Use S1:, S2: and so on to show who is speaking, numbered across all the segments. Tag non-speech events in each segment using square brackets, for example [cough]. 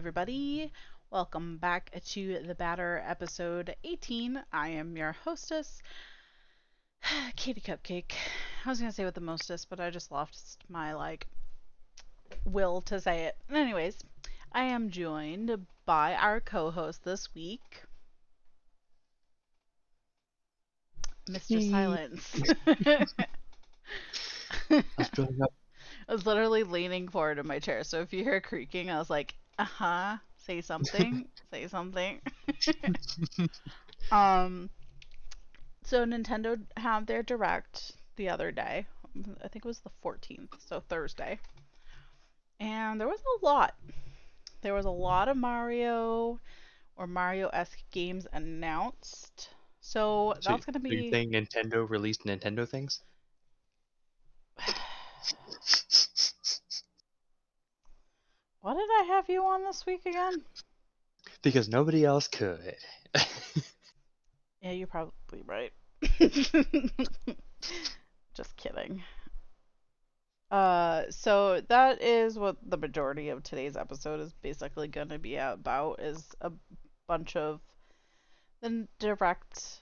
S1: everybody. Welcome back to the Batter episode 18. I am your hostess, [sighs] Katie Cupcake. I was gonna say with the mostest, but I just lost my like will to say it. Anyways, I am joined by our co-host this week, Mr. Silence. [laughs]
S2: I was building up.
S1: I was literally leaning forward in my chair, so if you hear creaking, I was like, "Uh huh, say something, [laughs] say something." [laughs] [laughs] um, so Nintendo had their direct the other day. I think it was the 14th, so Thursday, and there was a lot. There was a lot of Mario or Mario-esque games announced. So
S2: So,
S1: that's
S2: so you're
S1: be.
S2: saying Nintendo released Nintendo things? [sighs]
S1: What did I have you on this week again?
S2: because nobody else could. [laughs]
S1: Yeah, you're probably right. [laughs] Just kidding. Uh, so that is what the majority of today's episode is basically going to be about is a bunch of the direct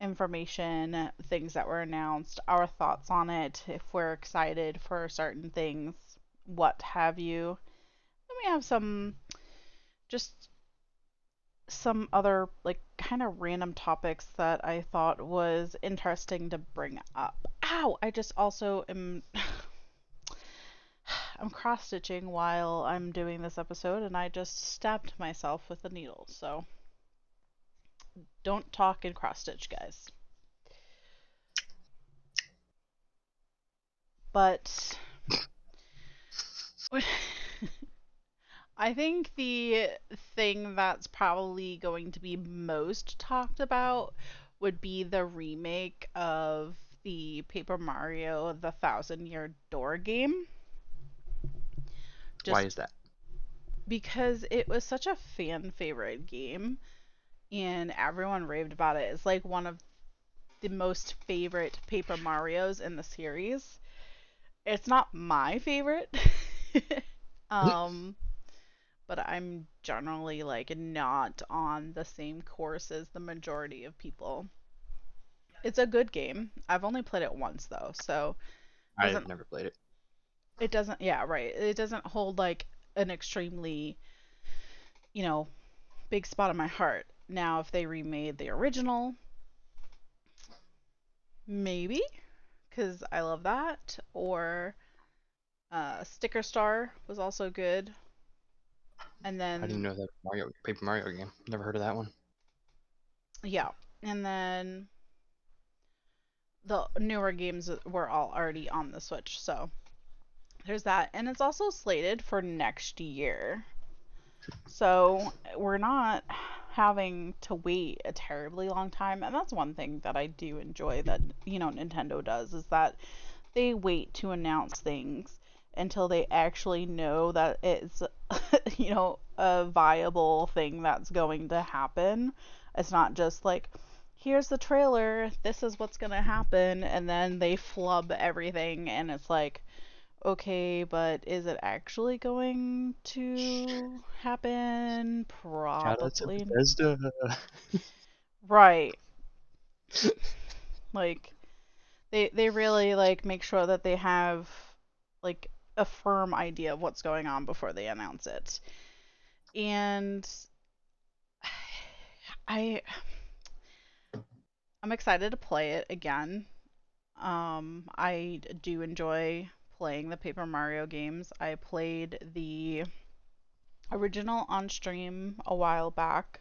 S1: information, things that were announced, our thoughts on it, if we're excited for certain things, what have you. We have some just some other like kind of random topics that I thought was interesting to bring up. Ow! I just also am [sighs] I'm cross stitching while I'm doing this episode and I just stabbed myself with a needle. So don't talk and cross stitch, guys. But [laughs] [laughs] I think the thing that's probably going to be most talked about would be the remake of the Paper Mario The Thousand Year Door game.
S2: Why is that?
S1: because it was such a fan favorite game and everyone raved about it. It's like one of the most favorite Paper Marios in the series. It's not my favorite. [laughs] um but I'm generally like not on the same course as the majority of people. It's a good game. I've only played it once though, so
S2: I've never played it.
S1: it doesn't yeah, right. It doesn't hold like an extremely you know, big spot in my heart. Now if they remade the original, maybe cuz I love that or uh Sticker Star was also good. And then
S2: I didn't know that Mario Paper Mario game. Never heard of that one.
S1: Yeah, and then the newer games were all already on the Switch, so there's that. And it's also slated for next year. So we're not having to wait a terribly long time, and that's one thing that I do enjoy that, you know, Nintendo does is that they wait to announce things until they actually know that it's [laughs] you know, a viable thing that's going to happen. It's not just like, here's the trailer, this is what's gonna happen, and then they flub everything, and it's like, okay, but is it actually going to happen?
S2: Out to
S1: Probably. [laughs] Right. Like, they they really like make sure that they have like a firm idea of what's going on before they announce it. And [sighs] I I'm excited to play it again. Um, I do enjoy playing the Paper Mario games. I played the original on stream a while back,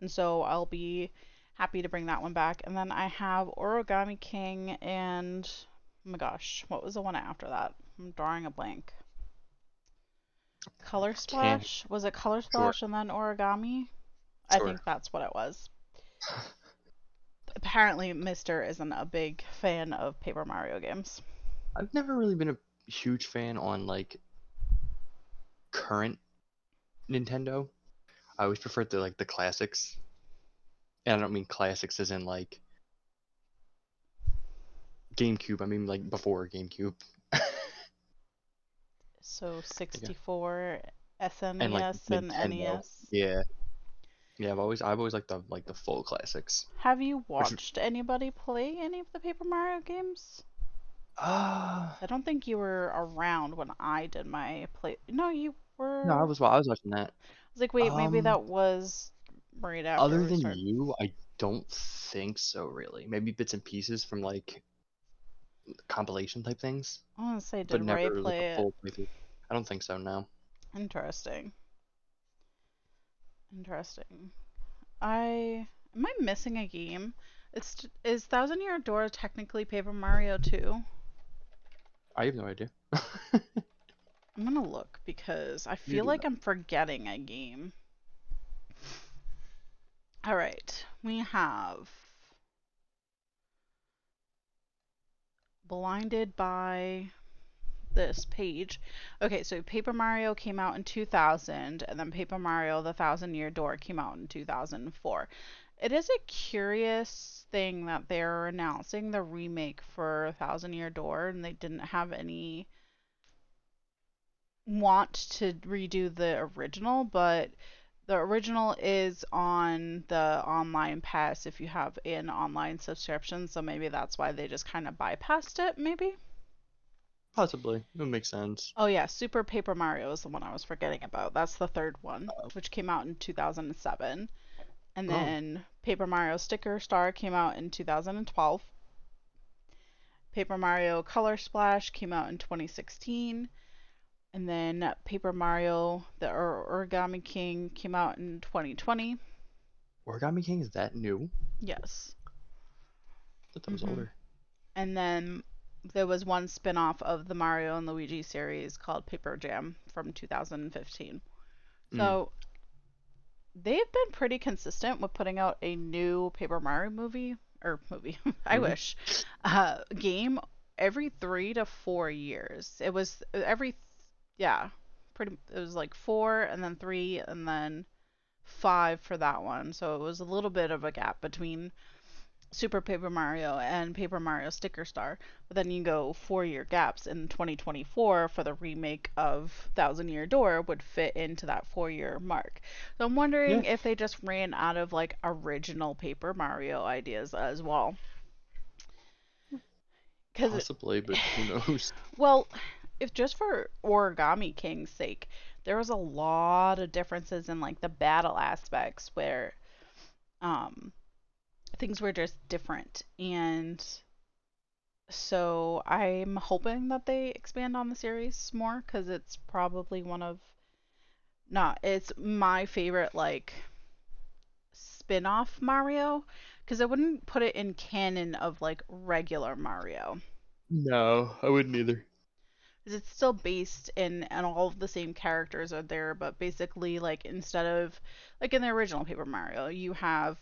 S1: and so I'll be happy to bring that one back. And then I have Origami King and oh my gosh, what was the one after that? I'm drawing a blank. Color Splash? Was it Color Splash and then Origami? I think that's what it was. [laughs] Apparently, Mister isn't a big fan of Paper Mario games.
S2: I've never really been a huge fan on like current Nintendo. I always preferred the like the classics. And I don't mean classics as in like GameCube. I mean like before GameCube. [laughs]
S1: So 64 SNES
S2: and like
S1: and, NES.
S2: Yeah. Yeah, I've always I've always liked the like the full classics.
S1: Have you watched anybody play any of the Paper Mario games?
S2: Ah.
S1: I don't think you were around when I did my play. No, you were.
S2: no, I was I was watching that.
S1: I was like, wait, maybe
S2: Um,
S1: that was right after.
S2: Other than
S1: started.
S2: you, I don't think so really. Maybe bits and pieces from like compilation type things,
S1: I want to say, did Ray
S2: never like
S1: play
S2: a
S1: it?
S2: I don't think so, no.
S1: Interesting. Interesting. I am I missing a game? It's is Thousand Year Door technically Paper Mario 2?
S2: I have no idea. [laughs]
S1: I'm gonna look because I feel like
S2: that.
S1: I'm forgetting a game. All right, we have blinded by this page. Okay, so Paper Mario came out in 2000, and then Paper Mario: The Thousand Year Door came out in 2004. It is a curious thing that they're announcing the remake for A Thousand Year Door, and they didn't have any want to redo the original, but the original is on the online pass if you have an online subscription, so maybe that's why they just kind of bypassed it, maybe.
S2: Possibly. It would make sense.
S1: Oh yeah, Super Paper Mario is the one I was forgetting about. That's the third one,
S2: Oh.
S1: which came out in 2007. And
S2: Oh.
S1: then Paper Mario Sticker Star came out in 2012. Paper Mario Color Splash came out in 2016. And then Paper Mario the Origami King came out in 2020.
S2: Origami King is that new?
S1: Yes.
S2: I thought that was
S1: Mhm.
S2: older.
S1: And then there was one spin-off of the Mario and Luigi series called Paper Jam from 2015.
S2: Mm.
S1: So they've been pretty consistent with putting out a new Paper Mario movie or movie, [laughs] I
S2: Movie?
S1: wish, uh, game every three to four years. It was every, yeah, pretty. It was like four and then three and then five for that one. So it was a little bit of a gap between Super Paper Mario and Paper Mario Sticker Star. But then you go four year gaps in 2024 for the remake of Thousand Year Door would fit into that four year mark. So I'm wondering
S2: Yeah.
S1: if they just ran out of like original Paper Mario ideas as well. Because
S2: Possibly, but who knows? [laughs]
S1: well, if just for Origami King's sake, there was a lot of differences in like the battle aspects where um things were just different and so I'm hoping that they expand on the series more cuz it's probably one of not it's my favorite like spin-off Mario cuz I wouldn't put it in canon of like regular Mario.
S2: No, I wouldn't either.
S1: It's still based in and all of the same characters are there but basically like instead of like in the original paper mario you have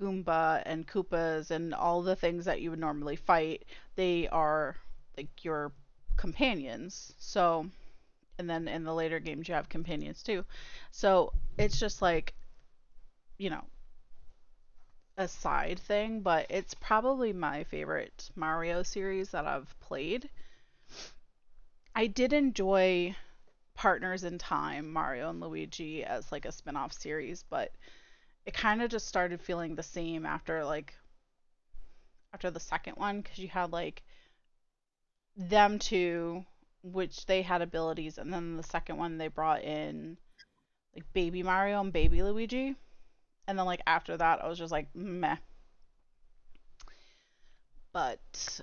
S1: goomba and koopas and all the things that you would normally fight. They are like your companions. So and then in the later games you have companions too. So it's just like you know a side thing but it's probably my favorite mario series that i've played I did enjoy Partners in Time, Mario and Luigi as like a spin-off series, but it kind of just started feeling the same after like after the second one because you had like them two which they had abilities and then the second one they brought in like baby Mario and baby Luigi. And then like after that I was just like meh. But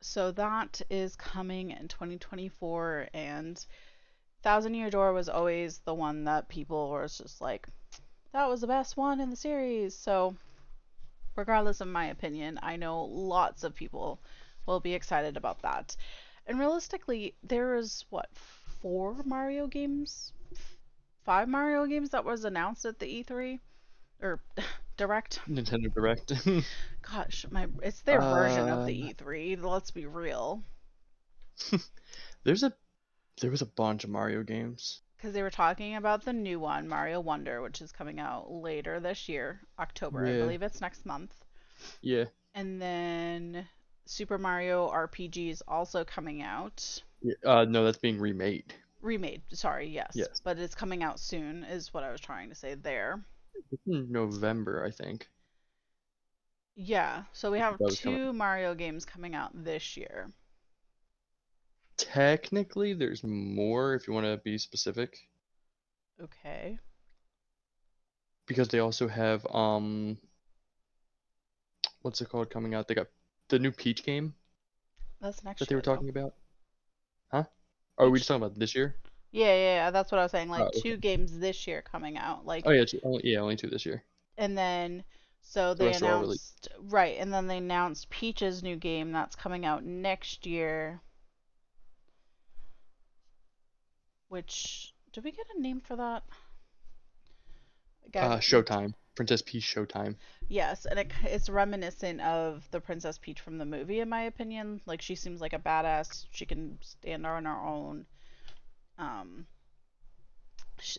S1: so that is coming in 2024 and thousand year door was always the one that people were just like that was the best one in the series. So regardless of my opinion i know lots of people will be excited about that. And realistically there is what four mario games? Five mario games that was announced at the e3 or [sighs] direct
S2: Nintendo Direct. [laughs]
S1: Gosh, my it's their version of the
S2: Um,
S1: E3. Let's be real, [laughs]
S2: There's a there was a bunch of Mario games.
S1: because they were talking about the new one, Mario Wonder, which is coming out later this year, October. I believe it's next month.
S2: Yeah.
S1: And then Super Mario RPG is also coming out.
S2: yeah. Uh no, that's being remade.
S1: remade. Sorry, yes.
S2: Yes.
S1: But it's coming out soon, is what I was trying to say there.
S2: November, I think.
S1: Yeah. So we have
S2: was coming-
S1: two Mario games coming out this year.
S2: Technically, there's more if you want to be specific,
S1: Okay.
S2: because they also have um, what's it called coming out? They got the new Peach game
S1: That's next
S2: that they were
S1: though.
S2: talking about. Huh? Are we
S1: Peach-
S2: just talking about this year?
S1: Yeah, yeah, yeah. That's what I was saying. Like
S2: Oh, okay.
S1: two games this year coming out. Like
S2: Oh yeah, it's only, yeah, only two this year.
S1: and then so
S2: The
S1: they
S2: rest are all really-
S1: announced right, and then they announced Peach's new game that's coming out next year. Which did we get a name for that?
S2: Uh, Showtime, Princess Peach Showtime.
S1: Yes, and it, it's reminiscent of the Princess Peach from the movie, in my opinion. Like she seems like a badass. She can stand on her own. Um,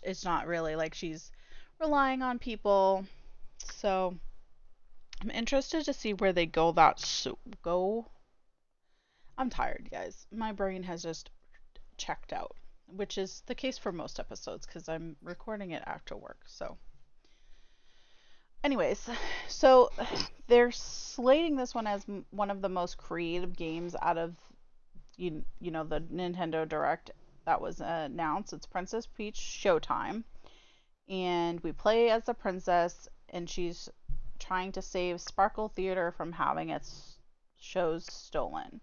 S1: it's not really like she's relying on people. So I'm interested to see where they go. That so go. I'm tired, guys. My brain has just checked out, which is the case for most episodes because I'm recording it after work. So anyways, so [sighs] they're slating this one as m- one of the most creative games out of you you know the Nintendo Direct that was announced. It's Princess Peach Showtime, and we play as the princess, and she's trying to save Sparkle Theater from having its shows stolen.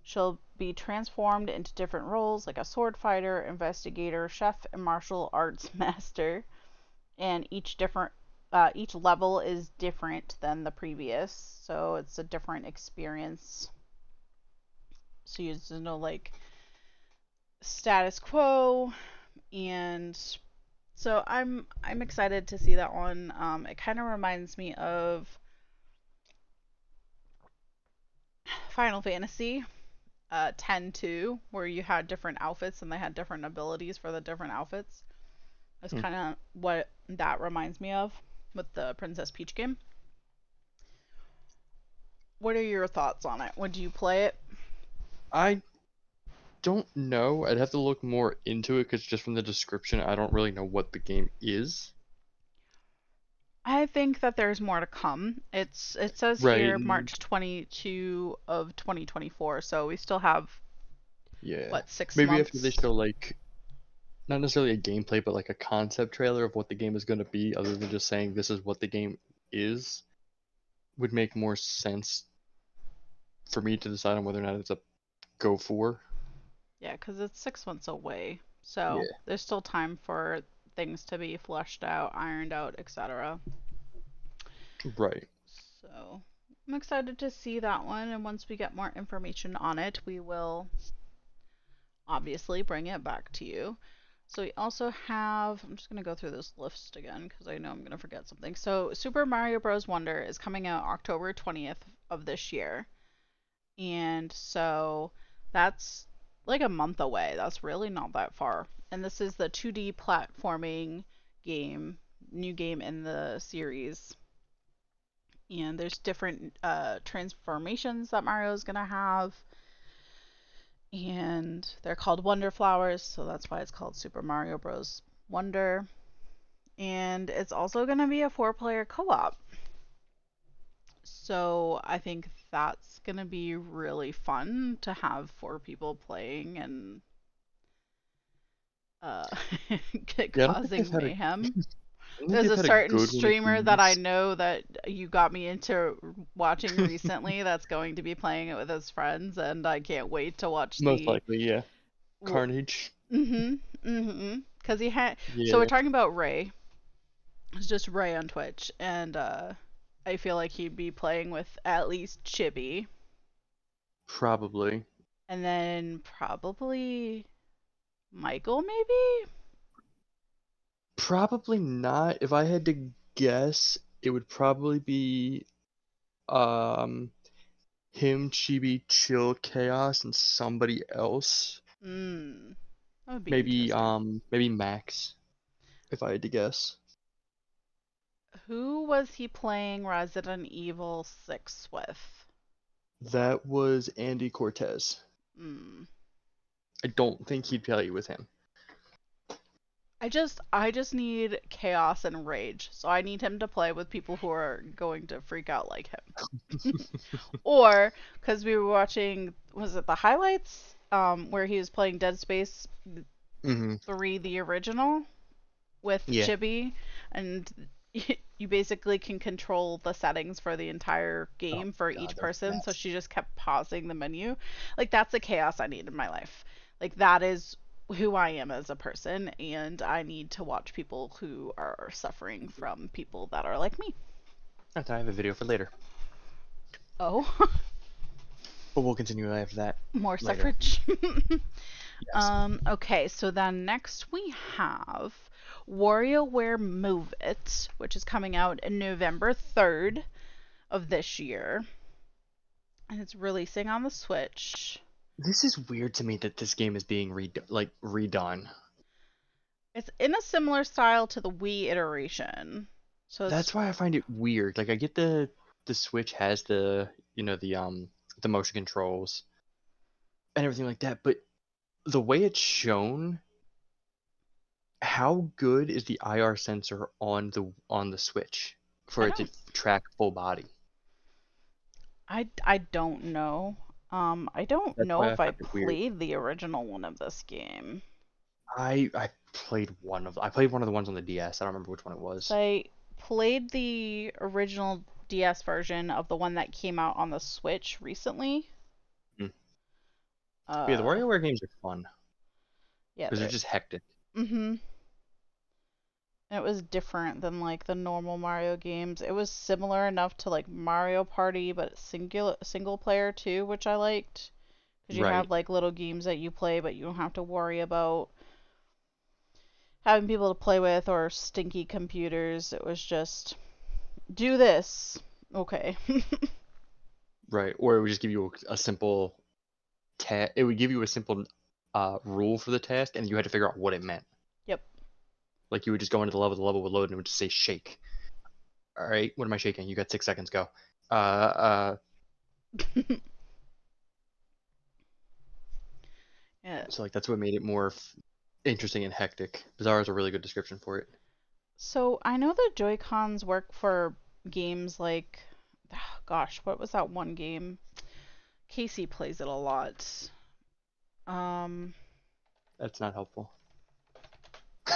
S1: She'll be transformed into different roles like a sword fighter, investigator, chef, and martial arts [laughs] master. And each different uh, each level is different than the previous, so it's a different experience. So you just know like status quo, and so I'm I'm excited to see that one. Um, it kind of reminds me of Final Fantasy uh 10 2 where you had different outfits and they had different abilities for the different outfits. That's
S2: Hmm.
S1: kind of what that reminds me of with the Princess Peach game. What are your thoughts on it? Would you play it?
S2: I don't know. I'd have to look more into it because just from the description, I don't really know what the game is.
S1: I think that there's more to come. It's it says
S2: Right,
S1: here March 22 of 2024, so we still have
S2: Yeah.
S1: what six
S2: Maybe
S1: months.
S2: after they show like, not necessarily a gameplay, but like a concept trailer of what the game is going to be, other than just saying this is what the game is, would make more sense for me to decide on whether or not it's a go for.
S1: Yeah, because it's six months away, so
S2: Yeah.
S1: there's still time for things to be fleshed out, ironed out, etc.
S2: Right.
S1: So I'm excited to see that one, and once we get more information on it, we will obviously bring it back to you. So we also have, I'm just going to go through this list again because I know I'm going to forget something. So Super Mario Bros. Wonder is coming out October 20th of this year. And so that's like a month away. That's really not that far. And this is the 2D platforming game, new game in the series and there's different uh, transformations that Mario's gonna have, and they're called Wonder Flowers, so that's why it's called Super Mario Bros. Wonder. And it's also gonna be a four-player co-op, so I think that's gonna be really fun to have four people playing and uh, [laughs]
S2: Yeah, I don't think
S1: causing
S2: a-
S1: mayhem.
S2: I don't think
S1: There's a certain
S2: one
S1: streamer that I know that you got me into watching recently that's going to be playing it with his friends, and I can't wait to watch
S2: Most
S1: the.
S2: likely, yeah. Carnage.
S1: Mm-hmm. Mm-hmm. Because he had.
S2: Yeah.
S1: So we're talking about Ray. It's just Ray on Twitch, and uh, I feel like he'd be playing with at least Chibi,
S2: Probably.
S1: and then probably Michael, maybe.
S2: Probably not. If I had to guess, it would probably be um him, Chibi, Chill, Chaos, and somebody else.
S1: Be
S2: Maybe um maybe Max, if I had to guess.
S1: Who was he playing Resident Evil 6 with?
S2: That was Andy Cortez.
S1: Hmm.
S2: I don't think he'd play with him.
S1: I just I just need chaos and rage. So I need him to play with people who are going to freak out like him. [laughs] [laughs] or cuz we were watching was it the highlights um where he was playing Dead Space
S2: Mm-hmm.
S1: 3 the original with
S2: Yeah.
S1: Chibi and [laughs] you basically can control the settings for the entire game for
S2: Oh God,
S1: each person. So she just kept pausing the menu. Like that's the chaos i need in my life. Like that is who i am as a person and i need to watch people who are suffering from people that are like me.
S2: Okay, I have a video for later,
S1: oh. [laughs]
S2: But we'll continue after that.
S1: more
S2: Later.
S1: suffrage. [laughs]
S2: Yes.
S1: Um, okay, so then next we have WarioWare Move It, which is coming out in November 3rd of this year. And it's releasing on the Switch.
S2: This is weird to me that this game is being re like redone.
S1: It's in a similar style to the Wii iteration. So
S2: That's why I find it weird. Like I get the the Switch has the you know the um the motion controls and everything like that, but the way it's shown, how good is the IR sensor on the on the Switch for it to track full body?
S1: I, I don't know. Um, I don't
S2: That's
S1: know
S2: I
S1: if I
S2: it weird.
S1: played the original one of this game.
S2: I I played one of I played one of the ones on the DS. I don't remember which one it was.
S1: I played the original DS version of the one that came out on the Switch recently.
S2: Hmm.
S1: Uh,
S2: yeah, the WarioWare games are fun
S1: Yeah,
S2: because they're just hectic.
S1: Mm-hmm. It was different than like the normal Mario games. It was similar enough to like Mario Party, but single single player too, which I liked. Because you
S2: Right.
S1: have like little games that you play, but you don't have to worry about having people to play with or stinky computers. It was just do this. Okay. [laughs]
S2: Right, or it would just give you a, simple ta- It would give you a simple uh, rule for the task, and you had to figure out what it meant.
S1: Yep.
S2: Like you would just go into the level, the level would load, and it would just say shake. All right, what am I shaking? You got six seconds. Go. Uh, uh. [laughs]
S1: yeah.
S2: So like that's what made it more f- interesting and hectic. Bizarre is a really good description for it.
S1: So I know the Joy Cons work for games like, [sighs] gosh, what was that one game? Casey plays it a lot. Um,
S2: That's not helpful. [laughs]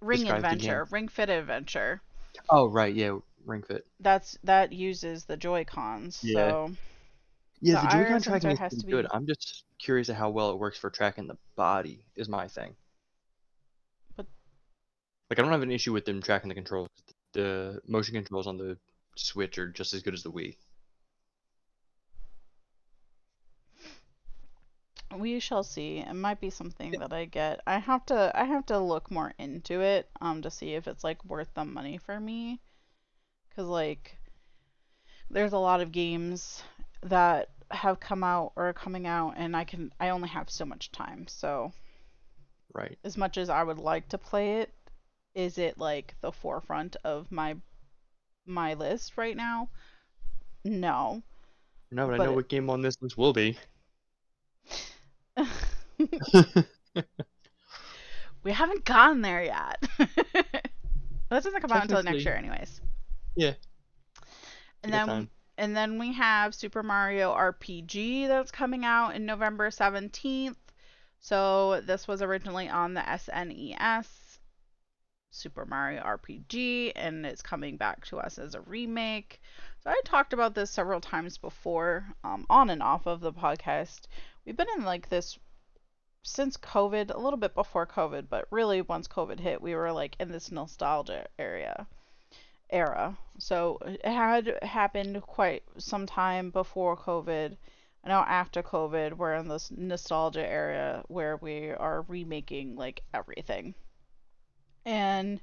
S1: Ring
S2: Describe the game.
S1: Adventure, Ring Fit Adventure.
S2: Oh right, yeah, Ring Fit.
S1: That's that uses the Joy Cons.
S2: Yeah.
S1: So
S2: Yeah,
S1: The
S2: the, Joy-Con tracking is
S1: has to be-
S2: good. I'm just curious at how well it works for tracking the body. Is my thing.
S1: But-
S2: like, I don't have an issue with them tracking the controls. The motion controls on the Switch are just as good as the Wii.
S1: We shall see. It might be something that I get. I have to I have to look more into it um to see if it's like worth the money for me. Cuz like there's a lot of games that have come out or are coming out and I can I only have so much time. So
S2: Right.
S1: as much as I would like to play it, is it like the forefront of my my list right now? No.
S2: No, but, I know
S1: it-
S2: what game on this list will be. [laughs]
S1: we haven't gotten there yet. [laughs] that doesn't come out until next year, anyways.
S2: Yeah.
S1: And then,
S2: time.
S1: and then we have Super Mario RPG that's coming out in November seventeenth. So this was originally on the SNES, Super Mario RPG, and it's coming back to us as a remake. So I talked about this several times before, um, on and off of the podcast. We've been in like this since COVID, a little bit before COVID, but really once COVID hit, we were like in this nostalgia area era. So it had happened quite some time before COVID. Now after COVID, we're in this nostalgia area where we are remaking like everything. And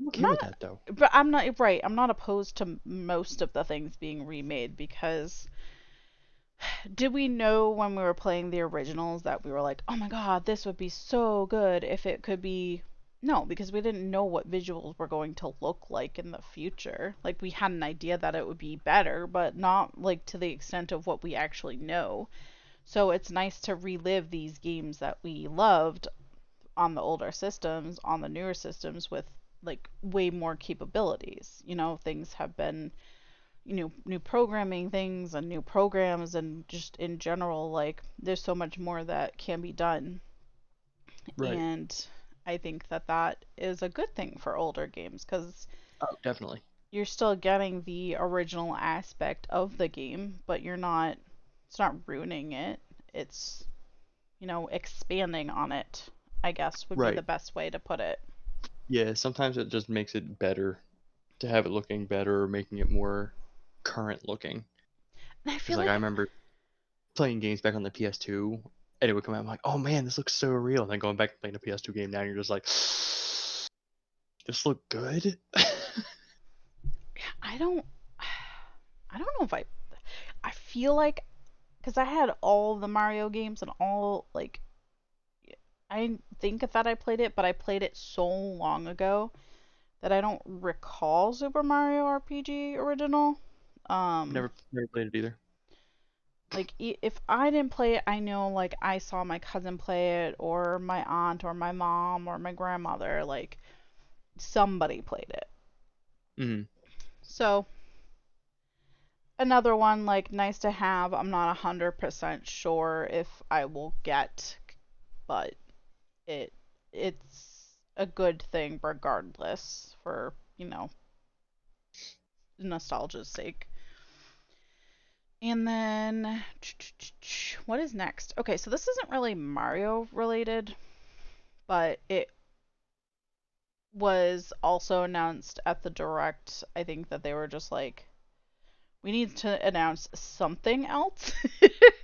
S2: I'm okay
S1: Not-
S2: with that though.
S1: but I'm not right. I'm not opposed to most of the things being remade because did we know when we were playing the originals that we were like, "Oh my god, this would be so good if it could be no, because we didn't know what visuals were going to look like in the future. Like we had an idea that it would be better, but not like to the extent of what we actually know. So it's nice to relive these games that we loved on the older systems, on the newer systems with like way more capabilities. You know, things have been you know new programming things and new programs and just in general like there's so much more that can be done
S2: Right.
S1: and i think that that is a good thing for older games because
S2: Oh, definitely.
S1: you're still getting the original aspect of the game but you're not it's not ruining it it's you know expanding on it i guess would be the best way to put it
S2: Yeah, sometimes it just makes it better to have it looking better or making it more current looking.
S1: and i feel
S2: like
S1: like
S2: I remember playing games back on the PS2 and it would come out I'm like, oh man, this looks so real. And then going back and playing a PS2 game now, you're just like, [sighs] this look good. [laughs]
S1: I don't [sighs] I don't know if I I feel like cuz I had all the Mario games and all like I think that I played it, but I played it so long ago that I don't recall Super Mario RPG original. Um
S2: never never played it either.
S1: like if I didn't play it, I know like I saw my cousin play it or my aunt or my mom or my grandmother like somebody played it.
S2: hmm
S1: So another one like nice to have. I'm not a hundred percent sure if I will get, but it it's a good thing regardless for you know nostalgia's sake. And then what is next? Okay, so this isn't really Mario related, but it was also announced at the direct. I think that they were just like, we need to announce something else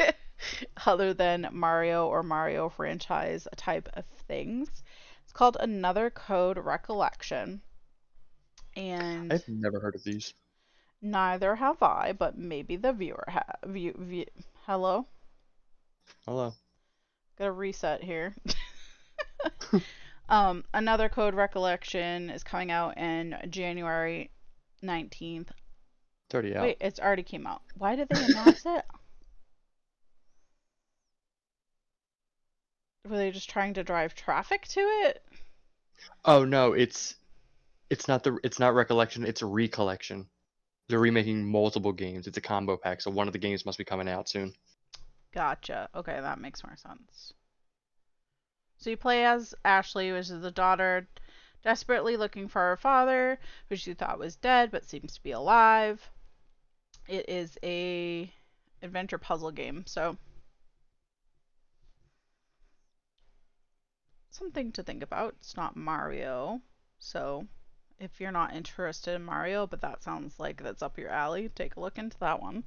S1: [laughs] other than Mario or Mario franchise type of things. It's called Another Code Recollection. And
S2: I've never heard of these.
S1: Neither have I, but maybe the viewer ha view, view Hello?
S2: Hello.
S1: Gotta reset here. [laughs] [laughs] um, another code recollection is coming out in January 19th.
S2: It's already out.
S1: Wait, it's already came out. Why did they announce it? [laughs] Were they just trying to drive traffic to it?
S2: Oh no, it's it's not the it's not recollection, it's a recollection. They're remaking multiple games. It's a combo pack, so one of the games must be coming out soon.
S1: Gotcha. Okay, that makes more sense. So you play as Ashley, which is the daughter desperately looking for her father, who she thought was dead but seems to be alive. It is a adventure puzzle game, so something to think about. It's not Mario, so if you're not interested in Mario, but that sounds like that's up your alley, take a look into that one.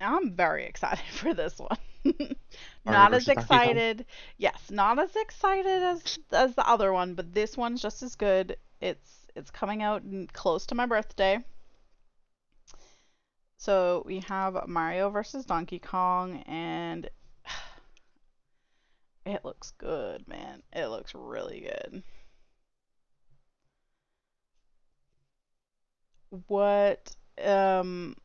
S1: I'm very [laughs] excited for this one. [laughs] not as excited. Yes, not as excited as as the other one, but this one's just as good. It's it's coming out close to my birthday. So we have Mario versus Donkey Kong and [sighs] it looks good, man. It looks really good. What um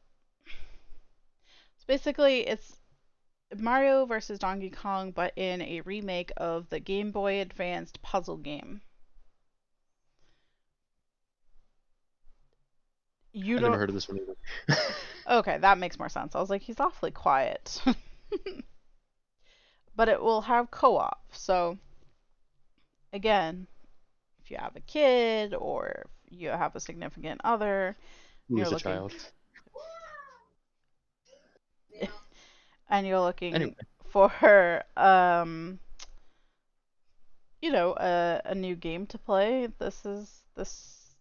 S1: so basically it's Mario versus Donkey Kong but in a remake of the Game Boy Advanced puzzle game. You
S2: I
S1: don't
S2: never heard of this one either.
S1: Okay, that makes more sense. I was like, he's awfully quiet. [laughs] but it will have co op. So, again, if you have a kid or you have a significant other
S2: Who
S1: You're
S2: a
S1: looking-
S2: child? [laughs]
S1: and you're looking
S2: Anyway.
S1: for, um, you know, a, a new game to play, this is, this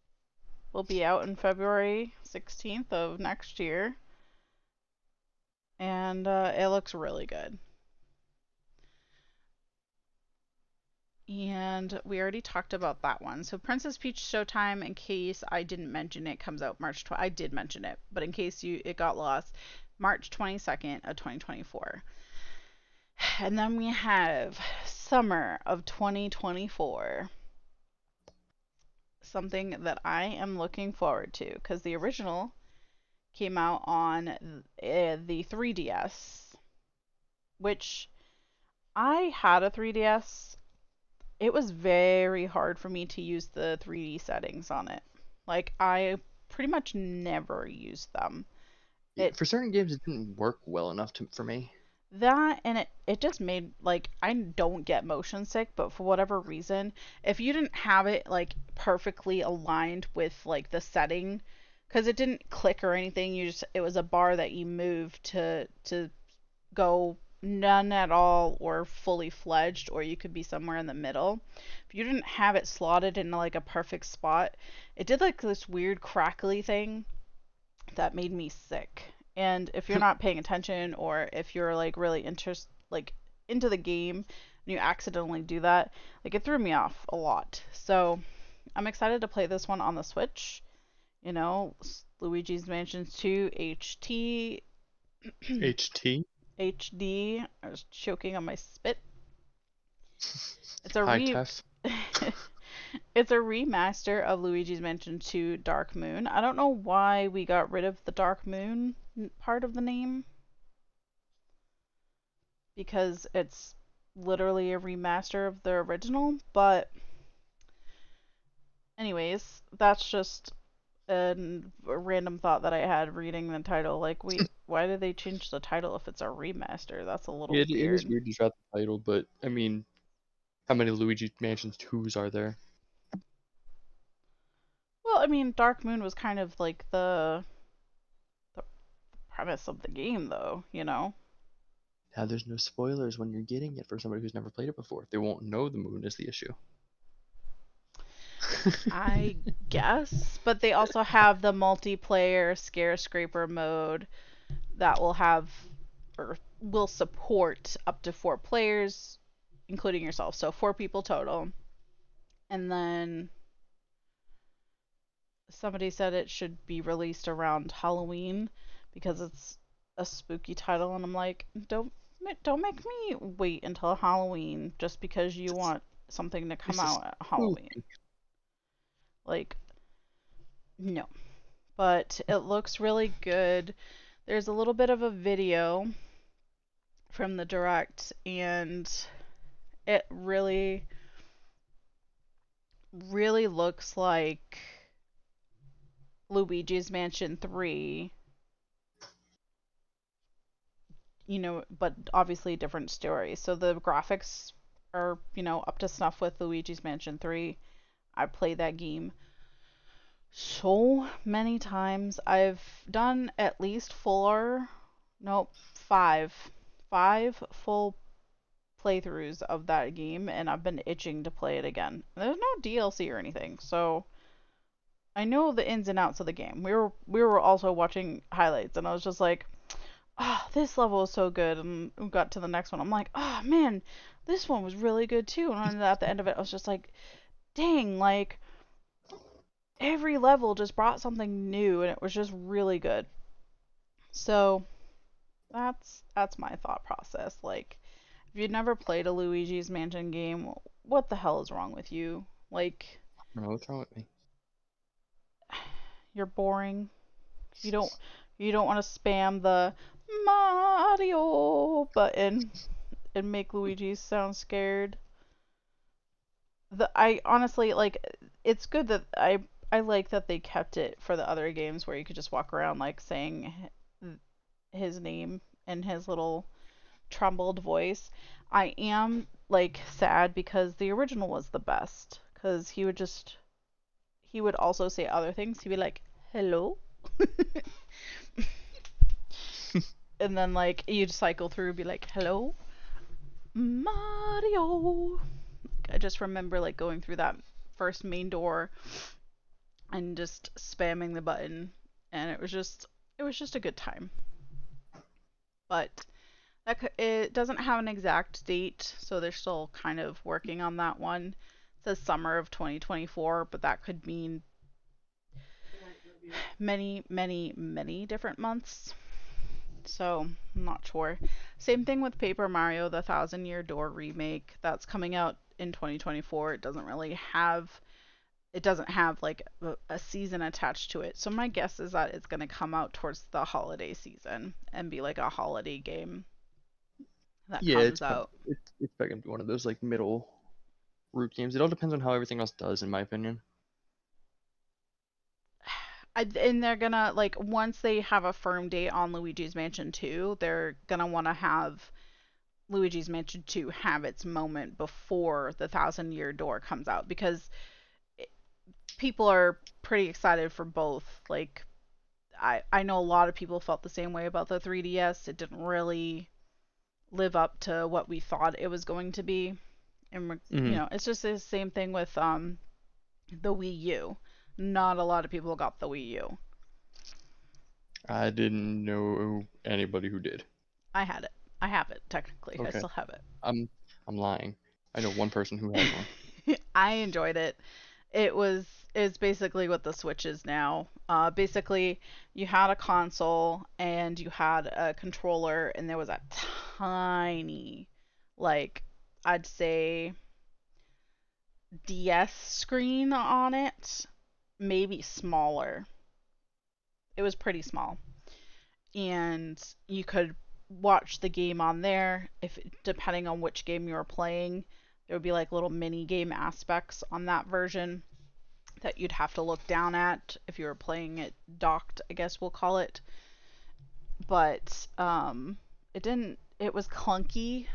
S1: will be out in February 16th of next year. And uh, it looks really good. And we already talked about that one. So Princess Peach Showtime, in case I didn't mention it, comes out March 12th. I did mention it, but in case you it got lost, March 22nd of 2024. And then we have summer of 2024. Something that I am looking forward to because the original came out on uh, the 3DS, which I had a 3DS it was very hard for me to use the 3D settings on it. Like I pretty much never used them.
S2: Yeah,
S1: It
S2: For certain games, it didn't work well enough to, for me.
S1: that and it it just made like I don't get motion sick, but for whatever reason, if you didn't have it like perfectly aligned with like the setting because it didn't click or anything, you just it was a bar that you moved to to go none at all or fully fledged or you could be somewhere in the middle. If you didn't have it slotted in like a perfect spot, it did like this weird crackly thing that made me sick. And if you're hmm. not paying attention or if you're like really interest like into the game and you accidentally do that, like it threw me off a lot. So, I'm excited to play this one on the Switch. You know, Luigi's Mansion 2 HT
S2: HT?
S1: HD. I was choking on my spit. It's a re [laughs] it's a remaster of Luigi's Mansion 2 Dark Moon. I don't know why we got rid of the Dark Moon part of the name because it's literally a remaster of the original, but anyways, that's just an, a random thought that I had reading the title. Like, wait, [laughs] why did they change the title if it's a remaster? That's a little
S2: it, it is
S1: weird.
S2: weird to drop the title, but I mean, how many Luigi Mansions 2s are there?
S1: Well, I mean, Dark Moon was kind of like the the premise of the game, though, you know?
S2: Now there's no spoilers when you're getting it for somebody who's never played it before. They won't know the moon is the issue.
S1: I guess, but they also have the multiplayer scare scraper mode that will have or will support up to four players, including yourself. So four people total. And then somebody said it should be released around Halloween because it's a spooky title, and I'm like, don't don't make me wait until Halloween just because you want something to come
S2: This
S1: out at Halloween. Like, no. But it looks really good. There's a little bit of a video from the direct, and it really, really looks like Luigi's Mansion 3. You know, but obviously different story. So the graphics are, you know, up to snuff with Luigi's Mansion 3. I played that game so many times. I've done at least four, nope, five, five full playthroughs of that game, and I've been itching to play it again. There's no DLC or anything, so I know the ins and outs of the game. We were we were also watching highlights, and I was just like, "Ah, this level is so good," and we got to the next one. I'm like, "Oh man, this one was really good too." And at the end of it, I was just like, "Dang, like." every level just brought something new and it was just really good. So that's that's my thought process. Like if you've never played a Luigi's Mansion game, what the hell is wrong with you? Like
S2: No, what's wrong with me? [sighs]
S1: you're boring. You don't [laughs] you don't want to spam the Mario button and make Luigi sound scared. The I honestly like it's good that I I like that they kept it for the other games where you could just walk around like saying his name in his little trembled voice. I am like sad because the original was the best cuz he would just he would also say other things. He'd be like, "Hello." [laughs] and then like you'd cycle through be like, "Hello, Mario." I just remember like going through that first main door and just spamming the button and it was just it was just a good time. But that it doesn't have an exact date, so they're still kind of working on that one. It says summer of 2024, but that could mean many, many, many different months. So, I'm not sure. Same thing with Paper Mario, the Thousand Year Door remake that's coming out in 2024. It doesn't really have it doesn't have like a, season attached to it. So my guess is that it's going to come out towards the holiday season and be like a holiday game that
S2: Yeah,
S1: comes
S2: it's
S1: out.
S2: it's it's be one of those like middle root games. It all depends on how everything else does, in my opinion. [sighs]
S1: I, and they're gonna like once they have a firm date on Luigi's Mansion 2, they're gonna want to have Luigi's Mansion 2 have its moment before the Thousand Year Door comes out because it, people are pretty excited for both. Like, I I know a lot of people felt the same way about the 3DS. It didn't really live up to what we thought it was going to be, and
S2: Mhm.
S1: you know, it's just the same thing with um the Wii U. Not a lot of people got the Wii U.
S2: I didn't know anybody who did.
S1: I had it. I have it technically. I still have it.
S2: I'm I'm lying. I know one person who has one. [laughs]
S1: I enjoyed it. It was it's basically what the Switch is now. Uh, basically, you had a console and you had a controller, and there was a tiny, like I'd say, DS screen on it, maybe smaller. It was pretty small, and you could watch the game on there if depending on which game you were playing there would be like little mini game aspects on that version that you'd have to look down at if you were playing it docked, I guess we'll call it. But um it didn't it was clunky.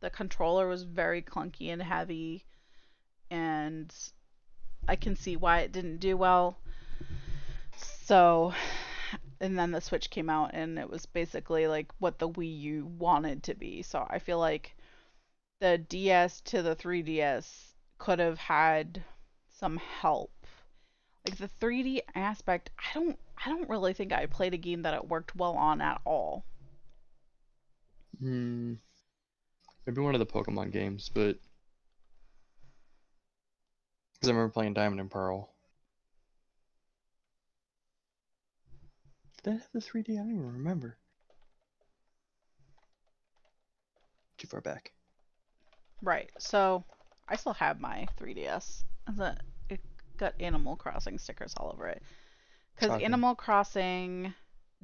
S1: The controller was very clunky and heavy and I can see why it didn't do well. So and then the Switch came out and it was basically like what the Wii U wanted to be. So I feel like the DS to the 3DS could have had some help. Like the 3D aspect, I don't I don't really think I played a game that it worked well on at all.
S2: Hmm. Maybe one of the Pokemon games, but because I remember playing Diamond and Pearl. Did that have the 3D? I don't even remember. Too far back.
S1: Right. So I still have my 3DS. As it got Animal Crossing stickers all over it. Because Animal Crossing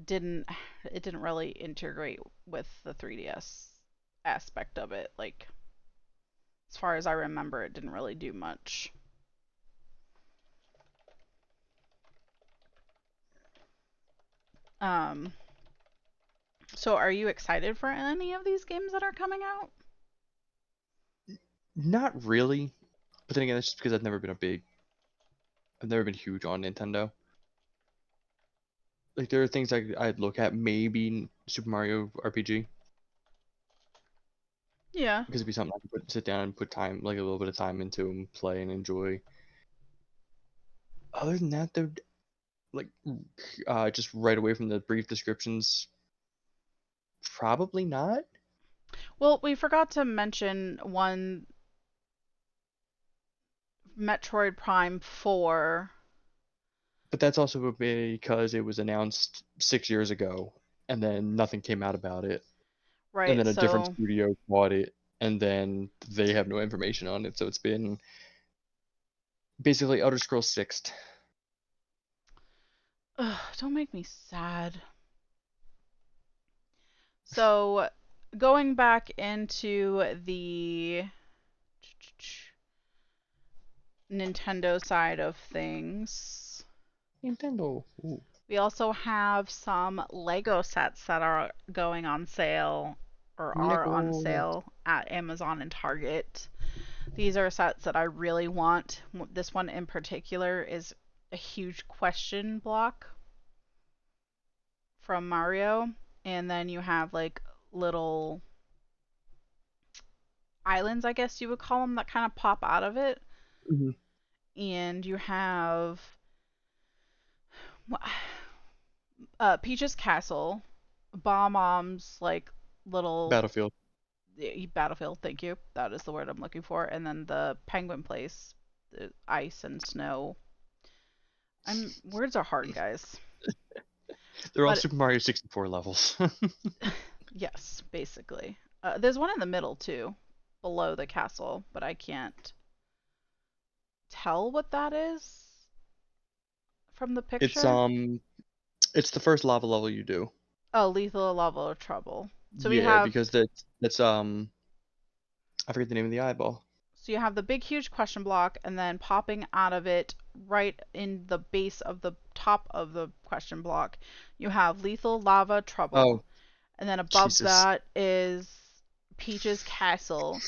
S1: didn't it didn't really integrate with the 3DS aspect of it. Like as far as I remember, it didn't really do much. Um. So, are you excited for any of these games that are coming out?
S2: Not really, but then again, that's just because I've never been a big, I've never been huge on Nintendo. Like there are things I I'd look at, maybe Super Mario RPG,
S1: Yeah.
S2: because it'd be something I could put, sit down and put time, like a little bit of time into and play and enjoy. Other than that, though, like, uh, just right away from the brief descriptions, probably not.
S1: Well, we forgot to mention one Metroid Prime 4.
S2: But that's also because it was announced six years ago, and then nothing came out about it.
S1: Right.
S2: and then a different studio bought it and then they have no information on it so it's been basically Elder Scrolls 6
S1: Ugh, don't make me sad. So, going back into the Nintendo side of things,
S2: Nintendo Ooh.
S1: we also have some Lego sets that are going on sale or are on sale at Amazon and Target. These are sets that I really want. This one in particular is a huge question block from Mario, and then you have like little islands, I guess you would call them, that kind of pop out of it.
S2: Mhm.
S1: And you have [sighs] uh, Peach's Castle, Bob-omb's like little
S2: Battlefield
S1: battlefield. Thank you. That is the word I'm looking for. And then the penguin place, the ice and snow. I'm words are hard, guys. [laughs]
S2: they're all
S1: but-
S2: Super Mario 64 levels [laughs]
S1: Yes, basically. Uh, there's one in the middle too, below the castle, but I can't tell what that is from the picture.
S2: it's um it's the first lava level you do
S1: oh, lethal lava trouble. So we
S2: yeah
S1: have
S2: because that's that's um I forget the name of the eyeball
S1: so So you have the big, huge question block, and then popping out of it, right in the base of the top of the question block, you have Lethal Lava Trouble.
S2: Oh,
S1: and then above
S2: Jesus.
S1: that is Peach's Castle.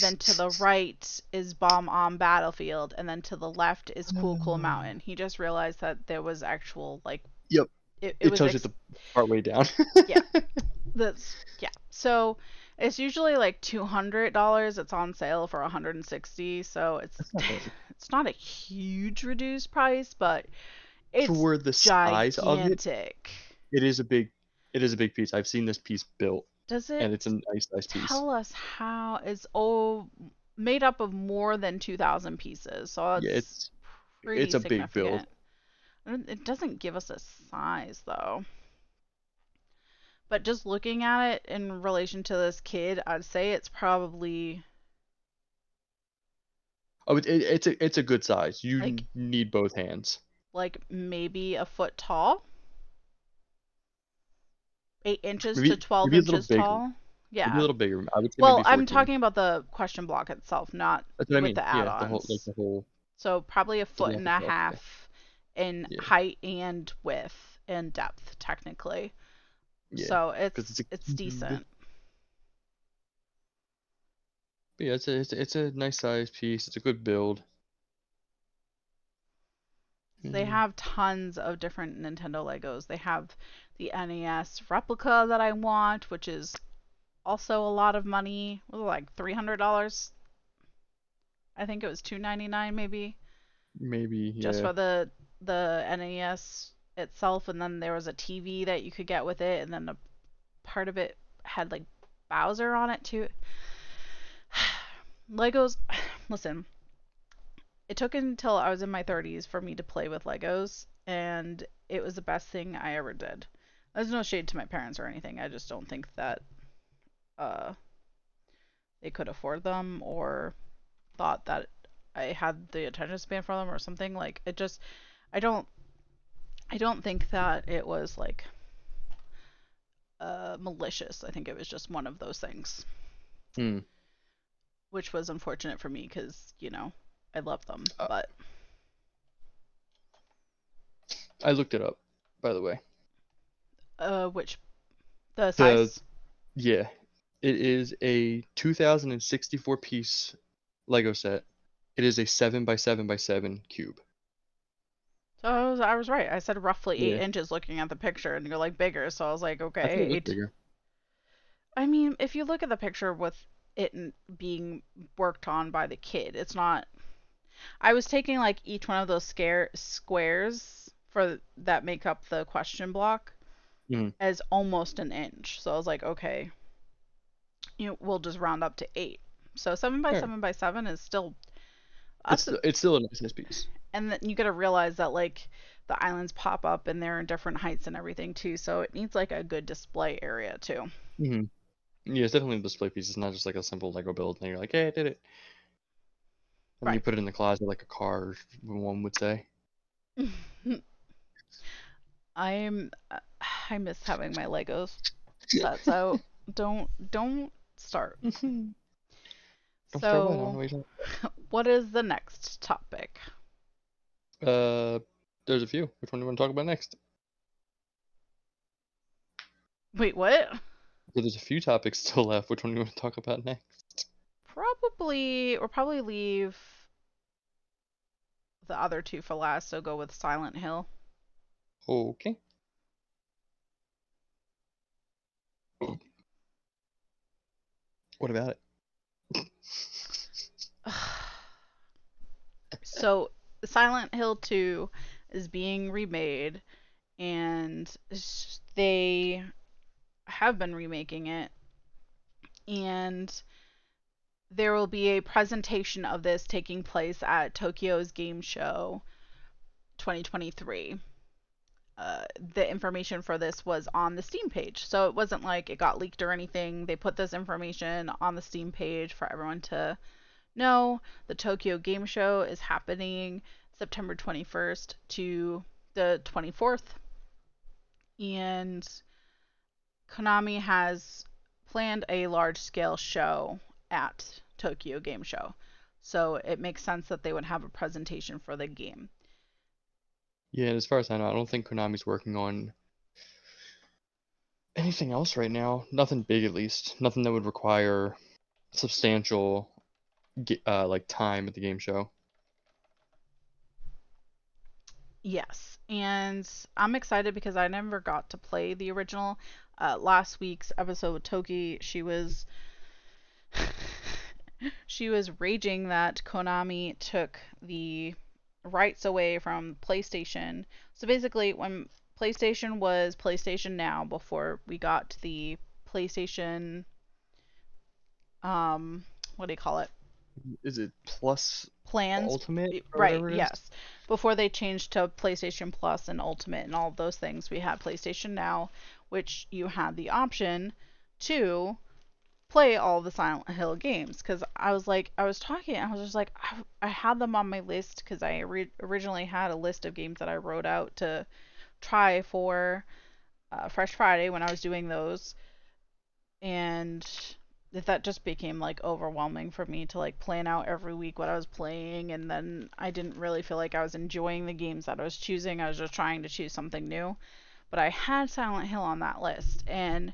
S1: Then to the right is Bob-omb Battlefield, and then to the left is Cool Cool
S2: Mm.
S1: Mountain. He just realized that there was actual like.
S2: Yep.
S1: It, it,
S2: it,
S1: was
S2: tells
S1: ex-
S2: you the part way down. Yeah. [laughs]
S1: That's yeah. So it's usually like two hundred dollars. It's on sale for one hundred and sixty. So it's
S2: not [laughs]
S1: it's not a huge reduced price, but it's
S2: For the size of it,
S1: gigantic.
S2: it is a big, it is a big piece. I've seen this piece built,
S1: Does it
S2: and it's a nice, nice piece.
S1: tell us how it's all made up of more than 2000 pieces so it's,
S2: Yeah, it's
S1: pretty
S2: it's a big build.
S1: significant. I don't- it doesn't give us a size though but just looking at it in relation to this kid i'd say it's probably
S2: oh, it, it, it's a it's a good size. You
S1: Like-
S2: need both hands.
S1: like maybe a foot tall eight inches
S2: Maybe-
S1: to 12
S2: maybe a
S1: inches
S2: bigger.
S1: tall
S2: Maybe
S1: yeah
S2: a little bigger. I would say
S1: well
S2: maybe
S1: i'm talking about the question block itself not
S2: what I
S1: with
S2: mean.
S1: the
S2: yeah, the whole like
S1: add-ons.
S2: the whole.
S1: So probably a foot and a
S2: left itself, yeah.
S1: half in
S2: Yeah.
S1: height and width and depth, technically.
S2: Yeah.
S1: So it's
S2: it's a
S1: it's decent.
S2: But yeah, it's a it's a, it's a nice size piece. It's a good build.
S1: They
S2: Mm.
S1: have tons of different Nintendo Legos. They have the NES replica that I want, which is also a lot of money. Was like three hundred dollars? I think it was two ninety nine maybe.
S2: maybe yeah.
S1: just for the the NES itself, and then there was a TV that you could get with it, and then a part of it had like Bowser on it too. [sighs] Legos, [sighs] listen, it took until I was in my 30s for me to play with Legos, and it was the best thing I ever did. There's no shade to my parents or anything. I just don't think that uh they could afford them or thought that I had the attention span for them or something. Like it just I don't I don't think that it was like uh malicious. I think it was just one of those things,
S2: Hmm.
S1: which was unfortunate for me cuz, you know, I love them.
S2: Uh,
S1: but
S2: I looked it up, by the way.
S1: uh which the size
S2: Yeah, it is a 2,064 piece Lego set. It is a seven by seven by seven cube.
S1: So I was, I was right. I said roughly eight
S2: Yeah.
S1: inches looking at the picture, and you're like bigger. So I was like,
S2: I
S1: okay,
S2: think it looked
S1: eight.
S2: bigger.
S1: I mean, if you look at the picture with it n- being worked on by the kid, it's not. I was taking like each one of those scare squares for that make up the question block
S2: Mhm.
S1: as almost an inch. So I was like, okay, you know, we'll just round up to eight. So seven by
S2: Sure.
S1: seven by seven is still.
S2: It's
S1: That's a-
S2: it's still a nice piece.
S1: And then you gotta realize that like the islands pop up and they're in different heights and everything too. So it needs like a good display area too.
S2: hmm Yeah, it's definitely a display piece. It's not just like a simple Lego build, and you're like, hey, I did it. And then you put it in the closet like a car, one would say. [laughs]
S1: I'm I miss having my Legos. That's out. Don't don't start. [laughs]
S2: Don't start what? I don't know
S1: So [laughs]
S2: what
S1: is the next topic?
S2: Uh, there's a few. Which one do you want to talk about next?
S1: Wait, what?
S2: So there's a few topics [laughs] still left. Which one do you want to talk about next?
S1: Probably or probably leave the other two for last, so go with Silent Hill.
S2: Okay. What about it? [sighs]
S1: so Silent Hill 2 is being remade and they have been remaking it and there will be a presentation of this taking place at Tokyo's Game Show 2023. Uh, the information for this was on the Steam page. So it wasn't like it got leaked or anything. They put this information on the Steam page for everyone to know. The Tokyo Game Show is happening September 21st to the 24th. And Konami has planned a large scale show at Tokyo Game Show. So it makes sense that they would have a presentation for the game.
S2: Yeah, and as far as I know, I don't think Konami's working on anything else right now. Nothing big, at least. Nothing that would require substantial, uh, like time at the game show.
S1: Yes, and I'm excited because I never got to play the original. Uh, last week's episode with Toki, she was [laughs] she was raging that Konami took the rights away from PlayStation. So basically, when PlayStation was PlayStation Now before we got the PlayStation um what do you call it?
S2: Is it Plus
S1: Plans
S2: Ultimate?
S1: Right,
S2: whatever it is?
S1: yes. Before they changed to PlayStation Plus and Ultimate and all those things, we had PlayStation Now, which you had the option to play all the Silent Hill games. Because I was like, I was talking, I was just like, I, I had them on my list because I ori- originally had a list of games that I wrote out to try for uh, Fresh Friday when I was doing those. And that that just became like overwhelming for me to like plan out every week what I was playing and then I didn't really feel like I was enjoying the games that I was choosing. I was just trying to choose something new. But I had Silent Hill on that list and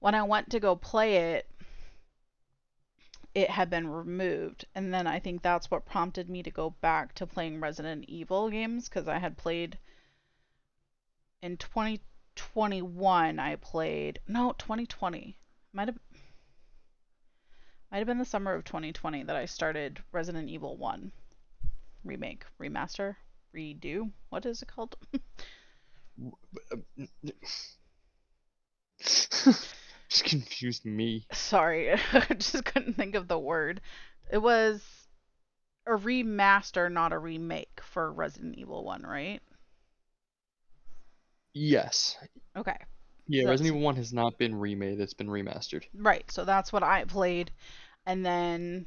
S1: when I went to go play it it had been removed and then I think that's what prompted me to go back to playing Resident Evil games cuz I had played in 2021 I played no 2020 might have might have been the summer of 2020 that I started Resident Evil 1 remake, remaster, redo. What is it called? [laughs] [laughs]
S2: Just confused me.
S1: Sorry, [laughs] I just couldn't think of the word. It was a remaster, not a remake for Resident Evil 1, right?
S2: Yes.
S1: Okay.
S2: Yeah,
S1: That's-
S2: Resident Evil 1 has not been remade, it's been remastered.
S1: Right, so that's what I played. And then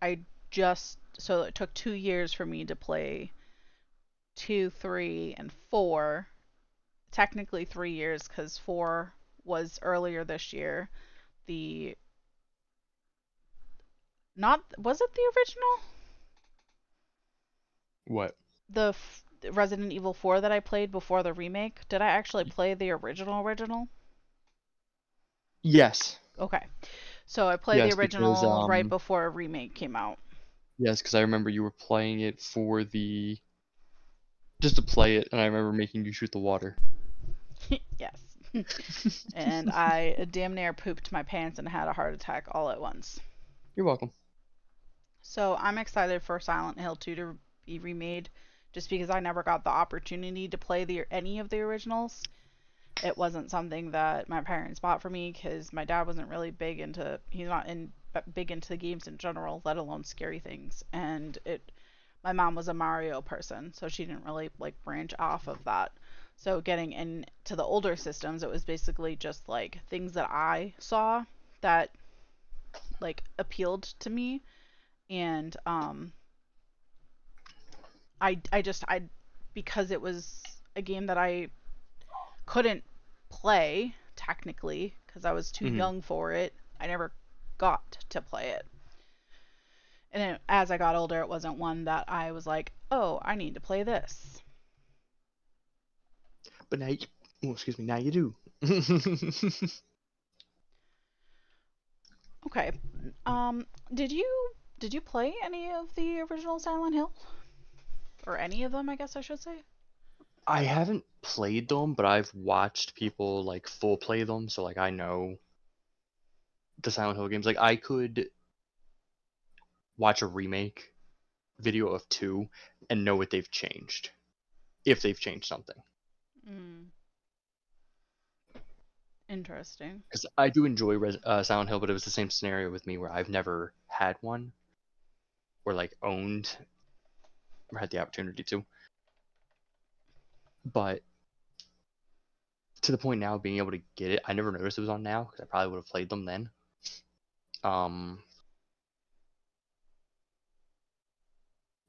S1: I just so it took 2 years for me to play 2, 3, and 4. Technically 3 years cuz 4 was earlier this year. The not was it the original?
S2: What?
S1: The f- Resident Evil 4 that I played before the remake? Did I actually play the original original?
S2: Yes.
S1: Okay. So I played
S2: Yes,
S1: the original
S2: because,
S1: right
S2: um,
S1: before a remake came out.
S2: Yes, because I remember you were playing it for the. Just to play it, and I remember making you shoot the water. [laughs]
S1: yes. [laughs] and I damn near pooped my pants and had a heart attack all at once.
S2: You're welcome.
S1: So I'm excited for Silent Hill 2 to be remade just because I never got the opportunity to play the any of the originals. It wasn't something that my parents bought for me because my dad wasn't really big into he's not in big into the games in general, let alone scary things. And it my mom was a Mario person, so she didn't really like branch off of that. So getting into the older systems, it was basically just like things that I saw that like appealed to me and um I I just I because it was a game that I couldn't play technically because I was too
S2: Mhm.
S1: young for it. I never got to play it. And it, as I got older, it wasn't one that I was like, "Oh, I need to play this."
S2: But now you. Oh, excuse me, now you do. [laughs]
S1: Okay. Um did you did you play any of the original Silent Hill? Or any of them, I guess I should say?
S2: I haven't played them, but I've watched people like full play them, so like I know the Silent Hill games. Like I could watch a remake video of two and know what they've changed. If they've changed something.
S1: Mm. Interesting.
S2: Because I do enjoy Res- uh, Silent Hill, but it was the same scenario with me where I've never had one or like owned or had the opportunity to. But to the point now, being able to get it, I never noticed it was on now because I probably would have played them then. Um,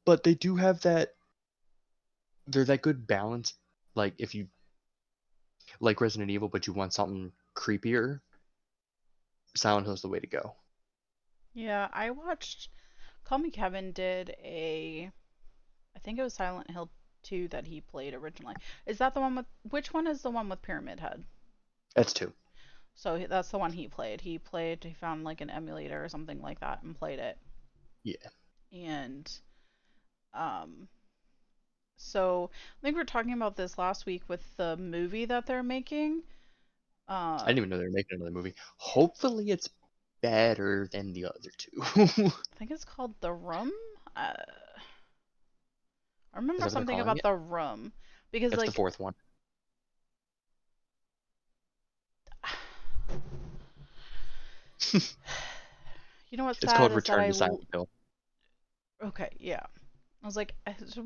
S2: but they do have that. They're that good balance. Like if you like Resident Evil, but you want something creepier, Silent Hill's the way to go.
S1: Yeah, I watched Call Me Kevin did a, I think it was Silent Hill 2 that he played originally. Is that the one with, which one is the one with Pyramid Head?
S2: That's two.
S1: So that's the one he played. He played, he found like an emulator or something like that and played it.
S2: Yeah.
S1: And, um, so I think we are talking about this last week with the movie that they're making. Uh,
S2: I didn't even know they were making another movie. Hopefully, it's better than the other two. [laughs]
S1: I think it's called The Room. Uh, I remember something about
S2: it?
S1: The Room because
S2: That's
S1: like
S2: the fourth one. [sighs]
S1: you know what's
S2: It's
S1: sad
S2: called
S1: is
S2: Return
S1: that I
S2: to Silent Hill.
S1: okay yeah I was like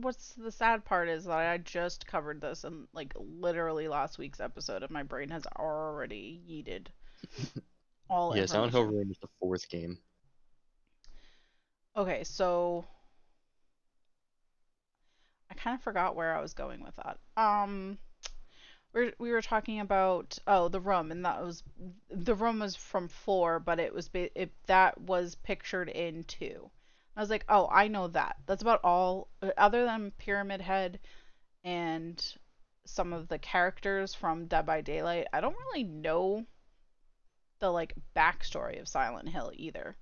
S1: what's the sad part is that I just covered this in like literally last week's episode and my brain has already yeeted [laughs] all
S2: Yeah, Silent Hill. Room is the fourth game.
S1: Okay, so I kind of forgot where I was going with that. Um, we we were talking about oh the room, and that was the room was from four, but it was it that was pictured in two. I was like, oh, I know that. That's about all, other than Pyramid Head and some of the characters from Dead by Daylight. I don't really know the like backstory of Silent Hill either.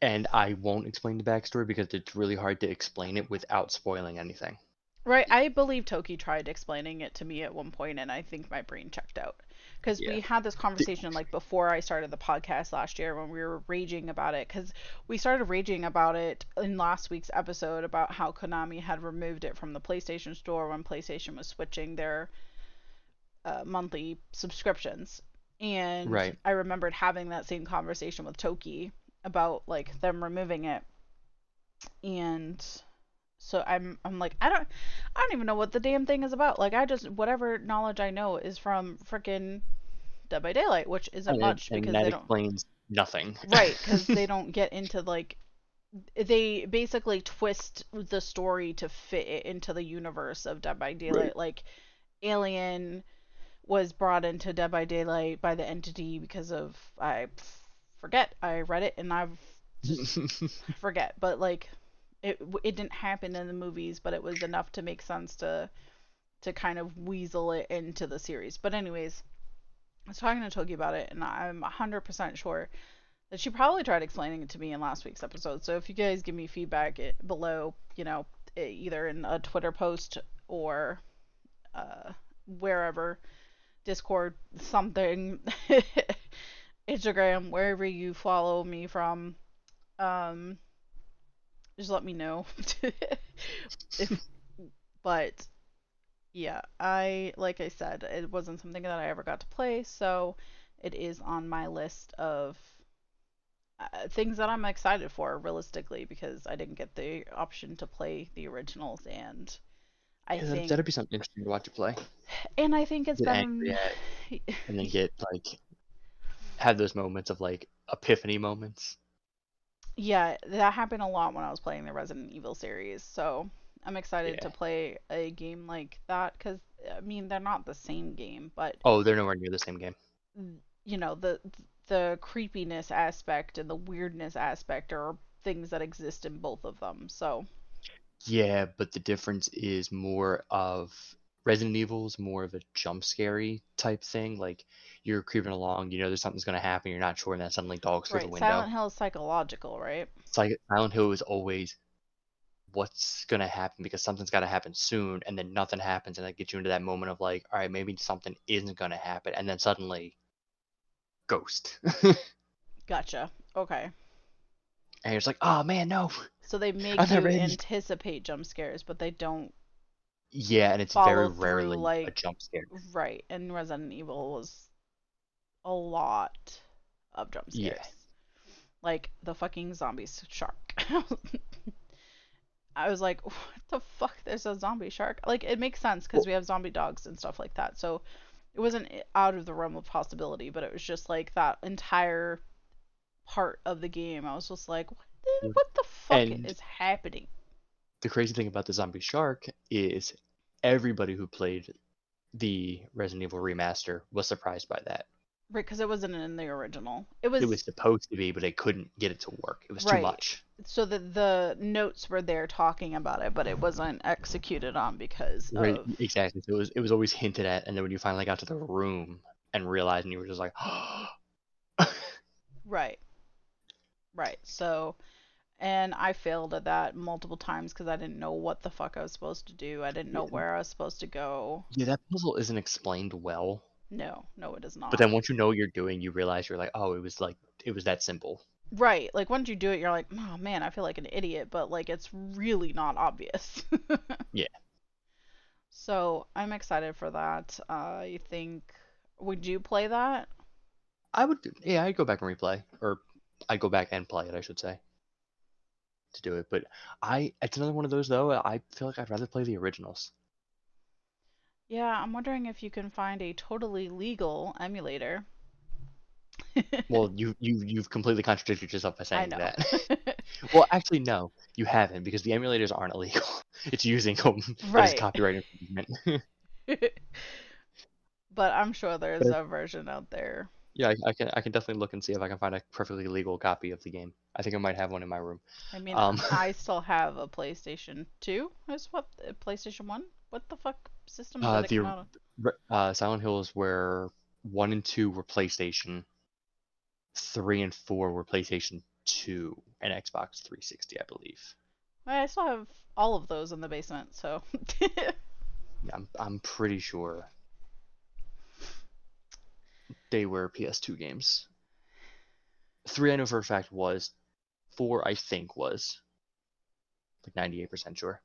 S2: And I won't explain the backstory because it's really hard to explain it without spoiling anything.
S1: Right, I believe Toki tried explaining it to me at one point, and I think my brain checked out. Because we had this conversation like before I started the podcast last year when we were raging about it. Because we started raging about it in last week's episode about how Konami had removed it from the PlayStation Store when PlayStation was switching their uh, monthly subscriptions. And
S2: Right.
S1: I remembered having that same conversation with Toki about like them removing it. And so I'm I'm like I don't I don't even know what the damn thing is about. Like I just whatever knowledge I know is from freaking Dead by Daylight, which isn't
S2: And,
S1: much
S2: and
S1: because
S2: that
S1: they don't
S2: explains nothing. [laughs]
S1: right because they [laughs] don't get into like they basically twist the story to fit it into the universe of Dead by Daylight.
S2: Right.
S1: Like Alien was brought into Dead by Daylight by the entity because of I forget I read it and I've [laughs] forget, but like it it didn't happen in the movies, but it was enough to make sense to to kind of weasel it into the series. But anyways, I was talking to Toki about it, and I'm 100% sure that she probably tried explaining it to me in last week's episode. So if you guys give me feedback it, below, you know, e- either in a Twitter post or uh, wherever, Discord, something, [laughs] Instagram, wherever you follow me from, um, just let me know. [laughs] if, but yeah, I like I said, it wasn't something that I ever got to play, so it is on my list of uh, things that I'm excited for realistically because I didn't get the option to play the originals and I
S2: Yeah,
S1: think
S2: that'd be something interesting to watch you play.
S1: and I think it's
S2: Get
S1: been
S2: angry at [laughs] and then get like have those moments of like epiphany moments.
S1: Yeah, that happened a lot when I was playing the Resident Evil series. So I'm excited to play a game like that because I mean they're not the same game, but
S2: Oh, they're nowhere near the same game.
S1: Mm, you know the the creepiness aspect and the weirdness aspect are things that exist in both of them. So
S2: Yeah, but the difference is more of Resident Evil is more of a jump scary type thing. Like you're creeping along, you know there's something's gonna happen, you're not sure, and then suddenly dogs through the window.
S1: Silent Hill is psychological, right?
S2: It's like Silent Hill is always what's gonna happen because something's gotta happen soon, and then nothing happens, and that gets you into that moment of like, all right, maybe something isn't gonna happen, and then suddenly, ghost, [laughs]
S1: Gotcha. Okay.
S2: you're just like, oh man, no.
S1: So they [laughs] make
S2: I'm
S1: you anticipate jump scares, but they don't
S2: Yeah, and it's very
S1: through,
S2: rarely a jump scare.
S1: Right, and Resident Evil was a lot of jump scares.
S2: Yeah.
S1: Like the fucking zombie shark. [laughs] I was like, what the fuck? There's a zombie shark. Like it makes sense because we have zombie dogs and stuff like that. So it wasn't out of the realm of possibility, but it was just like that entire part of the game. I was just like, what the, what the fuck is happening?
S2: The crazy thing about the zombie shark is everybody who played the Resident Evil remaster was surprised by that.
S1: Right, because it wasn't in the original. It was,
S2: It was supposed to be, but they couldn't get it to work. It was too
S1: Right.
S2: much.
S1: so that the notes were there talking about it, but it wasn't executed on because
S2: Right,
S1: of
S2: exactly. So it was it was always hinted at, and then when you finally got to the room and realized, and you were just like, [gasps]
S1: right, right. So, and I failed at that multiple times because I didn't know what the fuck I was supposed to do. I didn't know
S2: Yeah.
S1: where I was supposed to go.
S2: yeah, that puzzle isn't explained well.
S1: No, no, it is not.
S2: But then once you know what you're doing, you realize you're like, oh, it was like it was that simple.
S1: Right, like once you do it, you're like, oh man, I feel like an idiot, but like it's really not obvious. [laughs]
S2: Yeah.
S1: So I'm excited for that. Uh, I think, would you play that?
S2: I would, yeah, I'd go back and replay, or I'd go back and play it, I should say, to do it. But I, it's another one of those though. I feel like I'd rather play the originals.
S1: Yeah, I'm wondering if you can find a totally legal emulator. [laughs]
S2: Well, you you you've completely contradicted yourself by
S1: I
S2: saying
S1: know.
S2: that. [laughs] [laughs] well, actually, no, you haven't because the emulators aren't illegal. It's using them as copyright infringement.
S1: But I'm sure there's
S2: But-
S1: a version out there.
S2: Yeah, I, I can I can definitely look and see if I can find a perfectly legal copy of the game. I think I might have one in my room.
S1: I mean,
S2: Um. [laughs]
S1: I [laughs] still have a PlayStation 2. Is what uh, PlayStation 1? What the fuck system did
S2: Uh,
S1: it
S2: the
S1: come out on?
S2: Uh, Silent Hills were one and two were PlayStation, three and four were PlayStation Two and Xbox 360, I believe.
S1: I still have all of those in the basement, so [laughs]
S2: Yeah, I'm I'm pretty sure they were PS2 games. Three I know for a fact was. Four I think was. Like 98% sure.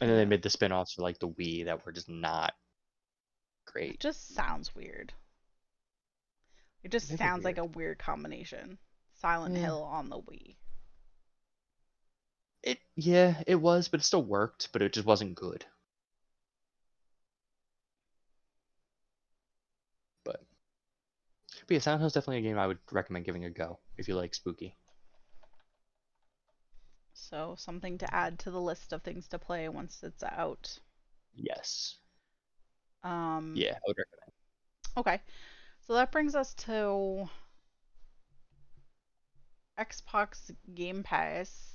S2: And then they made the spin-offs for like the Wii that were just not great.
S1: It just sounds weird. It just sounds like a weird combination. Silent
S2: Yeah.
S1: Hill on the Wii.
S2: It yeah, it was, but it still worked, but it just wasn't good. But but yeah, Silent Hill is definitely a game I would recommend giving a go if you like spooky.
S1: So something to add to the list of things to play once it's out.
S2: Yes.
S1: Um,
S2: Yeah, I would recommend.
S1: Okay. So that brings us to Xbox Game Pass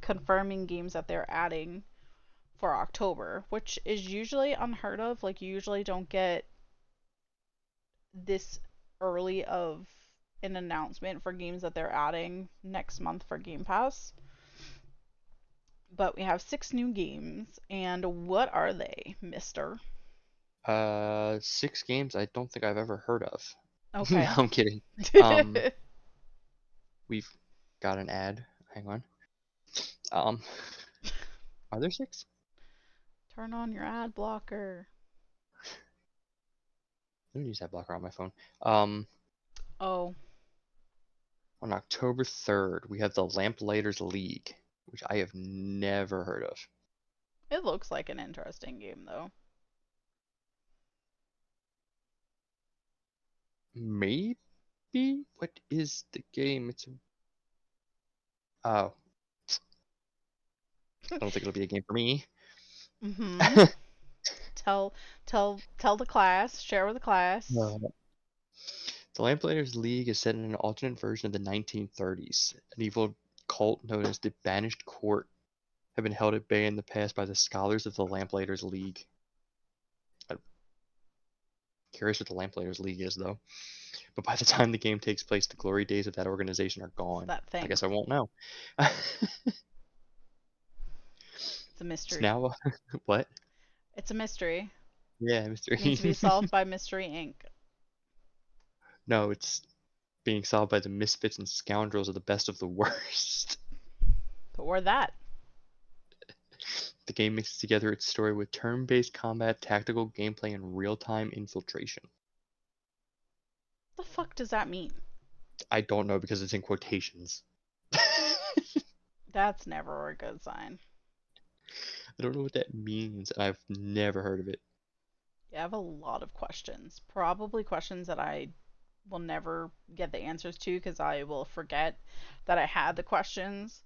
S1: confirming games that they're adding for October, which is usually unheard of. Like, you usually don't get this early of an announcement for games that they're adding next month for Game Pass. But we have six new games, and what are they, mister?
S2: Uh, six games I don't think I've ever heard of.
S1: Okay. [laughs]
S2: no, I'm kidding. Um, [laughs] We've got an ad. Hang on. Um, are there six?
S1: Turn on your ad blocker.
S2: Let me use that blocker on my phone. Um,
S1: Oh,
S2: on October 3rd, we have the Lamplighters League, which I have never heard of.
S1: it looks like an interesting game though.
S2: Maybe? What is the game? It's a... Oh. I don't think it'll be a game for me. [laughs]
S1: hmm [laughs] tell tell tell the class, share with the class.
S2: No. The Lamplighters League is set in an alternate version of the 1930s. An evil cult known as the Banished Court have been held at bay in the past by the scholars of the Lamplighters League. I'm curious what the Lamplighters League is, though. But by the time the game takes place, the glory days of that organization are gone.
S1: That thing.
S2: I guess I won't know.
S1: It's a mystery.
S2: It's now [laughs] what?
S1: It's a mystery.
S2: Yeah, Mr.
S1: It needs to be solved by [laughs] Mystery Inc.
S2: no, it's being solved by the misfits and scoundrels of the best of the worst.
S1: Or that.
S2: The game mixes together its story with turn-based combat, tactical gameplay, and real-time infiltration.
S1: The fuck does that mean?
S2: I don't know because it's in quotations. [laughs]
S1: That's never a good sign.
S2: I don't know what that means, I've never heard of it.
S1: Yeah, I have a lot of questions. Probably questions that I will never get the answers to because I will forget that I had the questions.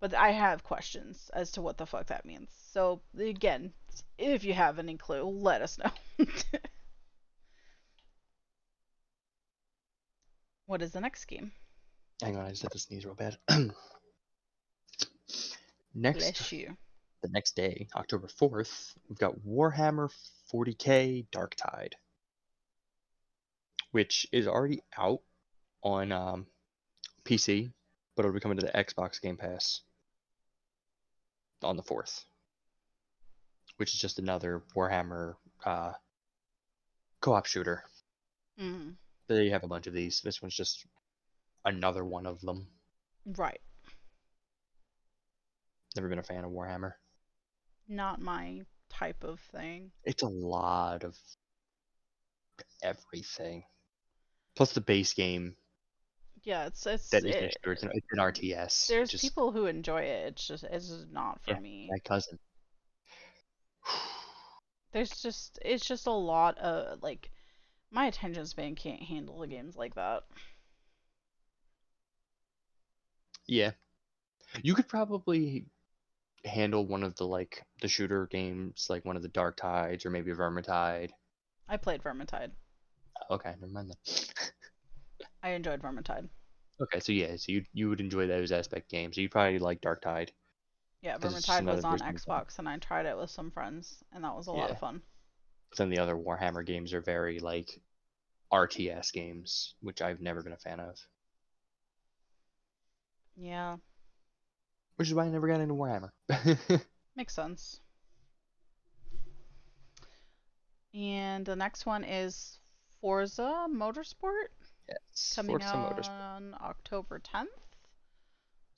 S1: But I have questions as to what the fuck that means. So, again, if you have any clue, let us know. [laughs] What is the next game?
S2: Hang on, I just had to sneeze real bad. [clears throat] next,
S1: Bless you.
S2: The next day, October 4th, we've got Warhammer 40k Darktide, which is already out on um, PC, but it'll be coming to the Xbox Game Pass on the 4th, which is just another Warhammer uh, co op shooter.
S1: Mm,
S2: They have a bunch of these. This one's just another one of them.
S1: right.
S2: Never been a fan of Warhammer.
S1: Not my type of thing.
S2: It's a lot of everything. Plus the base game
S1: Yeah, it's it's
S2: that is
S1: it,
S2: it's an, it's an RTS.
S1: there's
S2: just
S1: people who enjoy it. It's just it's just not for
S2: Yeah,
S1: me.
S2: my cousin.
S1: There's just it's just a lot of like my attention span can't handle the games like that.
S2: Yeah. You could probably handle one of the like the shooter games, like one of the Darktides or maybe Vermintide.
S1: I played Vermintide.
S2: Okay, never mind then.
S1: I enjoyed Vermintide.
S2: okay, so yeah, so you you would enjoy those aspect games. So you'd probably like Darktide.
S1: Yeah, Vermintide was on
S2: version of that.
S1: Xbox and I tried it with some friends and that was a lot of fun.
S2: But then the other Warhammer games are very like RTS games, which I've never been a fan of.
S1: Yeah,
S2: Which is why I never got into Warhammer. [laughs]
S1: makes sense. And the next one is Forza Motorsport
S2: yes,
S1: coming
S2: Forza Motorsport.
S1: on October 10th.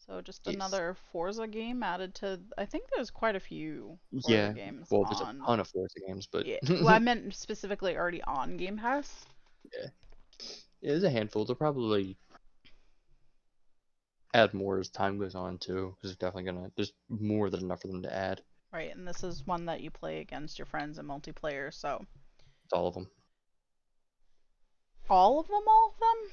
S1: So just
S2: Yes.
S1: another Forza game added to I think there's quite a few Forza
S2: Yeah,
S1: games
S2: Well, there's
S1: on
S2: a ton of Forza games, but
S1: Yeah. [laughs] Well, I meant specifically already on Game Pass.
S2: Yeah, there's a handful. They'll probably add more as time goes on too, because they're definitely gonna. There's more than enough for them to add.
S1: Right, and this is one that you play against your friends in multiplayer, so
S2: It's all of them.
S1: all of them, all of them?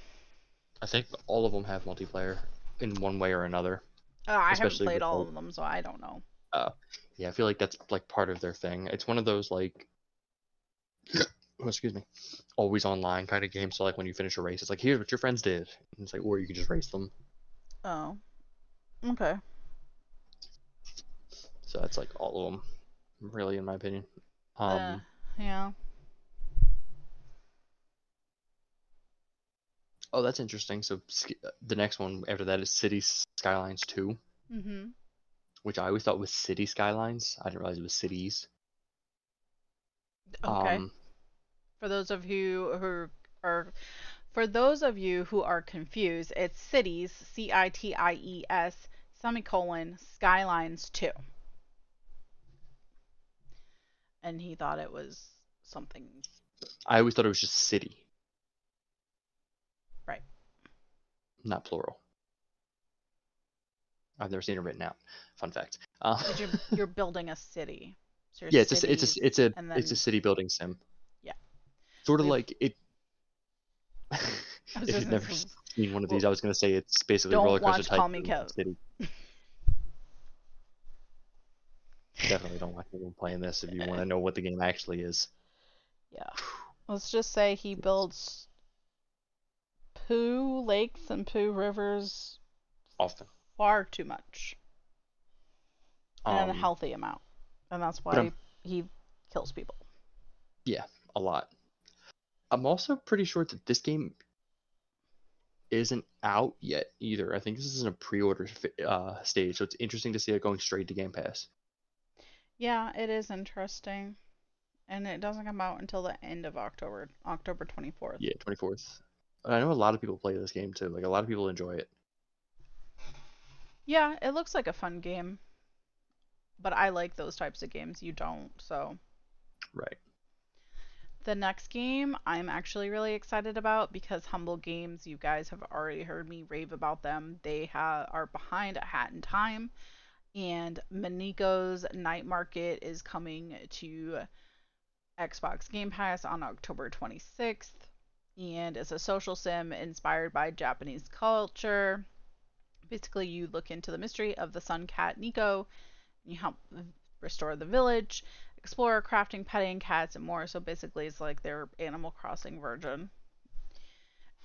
S2: I think all of them have multiplayer in one way or another.
S1: Uh, I haven't played all of them, so I don't know.
S2: Yeah, I feel like that's like part of their thing. It's one of those like, oh, [coughs] excuse me, always online kind of game. So like when you finish a race, it's like here's what your friends did. And it's like, or you can just race them.
S1: Oh. Okay.
S2: So that's like all of them, really, in my opinion. Um,
S1: Uh, yeah.
S2: Oh, that's interesting. So the next one after that is City Skylines 2,
S1: Mm-hmm.
S2: which I always thought was City Skylines. I didn't realize it was cities.
S1: Okay.
S2: Um,
S1: for those of you who are for those of you who are confused, it's cities, C I T I E S semicolon skylines 2. And he thought it was something
S2: I always thought it was just city.
S1: Right.
S2: Not plural. I've never seen it written out. Fun fact. Uh,
S1: you're you're [laughs] building a city. So
S2: yeah, it's a, it's a it's a it's a city building sim.
S1: Yeah.
S2: Sort of
S1: We've-
S2: like it. If you've never
S1: say-
S2: seen one of these,
S1: well,
S2: I was gonna say it's basically roller coaster type
S1: Call Me
S2: city. Definitely don't watch anyone playing this if you want to know what the game actually is. [laughs]
S1: Yeah. Let's just say he builds poo lakes and poo rivers
S2: Often.
S1: far too much. And a
S2: Um,
S1: healthy amount. And that's why he kills people.
S2: Yeah a lot. I'm also pretty sure that this game isn't out yet either. I think this is in a pre-order uh, stage, so it's interesting to see it going straight to Game Pass.
S1: Yeah, it is interesting. And it doesn't come out until the end of October, October 24th.
S2: Yeah, 24th. I know a lot of people play this game too. Like a lot of people enjoy it.
S1: Yeah, it looks like a fun game. But I like those types of games. You don't, so.
S2: Right.
S1: The next game I'm actually really excited about because Humble Games, you guys have already heard me rave about them. They ha- are behind a Hat in Time, and Mineko's Night Market is coming to Xbox Game Pass on October 26th, and it's a social sim inspired by Japanese culture. Basically, you look into the mystery of the sun cat Nico, you help restore the village explore crafting petting cats and more so basically it's like their animal crossing version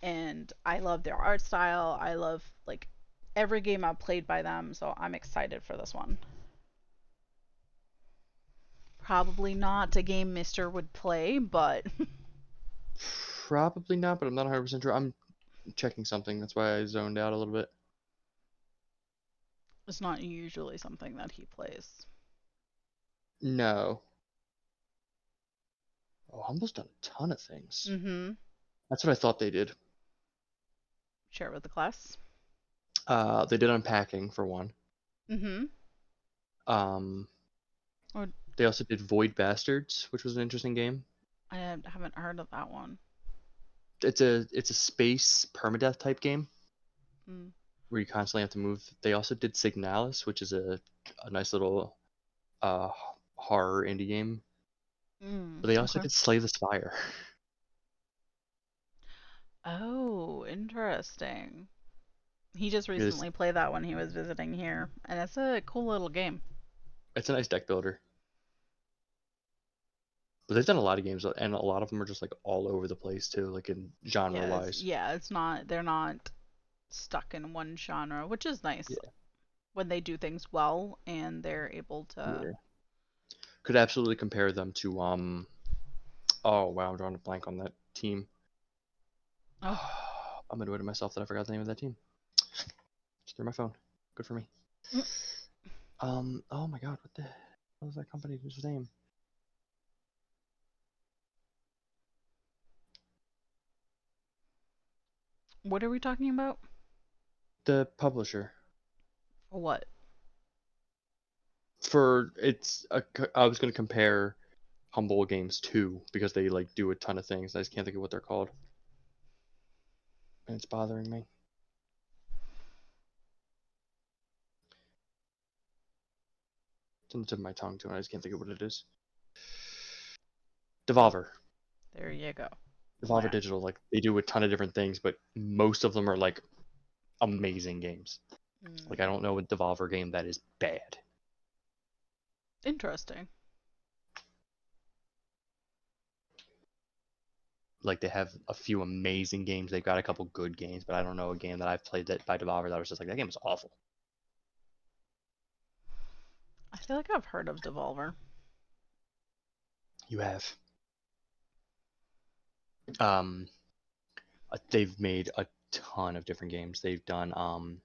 S1: and I love their art style. I love like every game I've played by them, so I'm excited for this one. Probably not a game Mister would play, but
S2: Probably not, but I'm not 100% sure. I'm checking something. That's why I zoned out a little bit.
S1: it's not usually something that he plays.
S2: No. Oh, Humble's done a ton of things.
S1: Mm-hmm.
S2: That's what I thought they did.
S1: Share with the class.
S2: Uh, they did unpacking for one.
S1: Mm-hmm.
S2: Um,
S1: Or-
S2: they also did Void Bastards, which was an interesting game.
S1: I haven't heard of that one.
S2: It's a it's a space permadeath type game
S1: Mm.
S2: where you constantly have to move. They also did Signalis, which is a a nice little uh horror indie game.
S1: Mm.
S2: But they also
S1: okay.
S2: did Slay the Spire. [laughs]
S1: Oh, interesting. He just recently played that when he was visiting here, and it's a cool little game.
S2: It's a nice deck builder. But they've done a lot of games, and a lot of them are just like all over the place too, like in genre
S1: Yeah, it's,
S2: wise.
S1: yeah, it's not they're not stuck in one genre, which is nice
S2: Yeah.
S1: when they do things well and they're able to.
S2: Could absolutely compare them to um. Oh wow, I'm drawing a blank on that team.
S1: Oh. [sighs]
S2: I'm annoyed at myself that I forgot the name of that team. Just through my phone. Good for me.
S1: Mm.
S2: Um. Oh my God, what the hell was that his name?
S1: What are we talking about?
S2: The publisher
S1: What?
S2: For it's. A, I was gonna compare Humble Games 2 because they like do a ton of things. I just can't think of what they're called, and it's bothering me. It's on the tip of my tongue too, and I just can't think of what it is. Devolver.
S1: There you go.
S2: Devolver
S1: Wow.
S2: Digital, like they do a ton of different things, but most of them are like amazing games.
S1: Mm,
S2: Like I don't know a Devolver game that is bad.
S1: Interesting.
S2: Like they have a few amazing games. They've got a couple good games, but I don't know a game that I've played that by Devolver that was just like that game was awful.
S1: I feel like I've heard of Devolver.
S2: You have. Um, they've made a ton of different games. They've done um,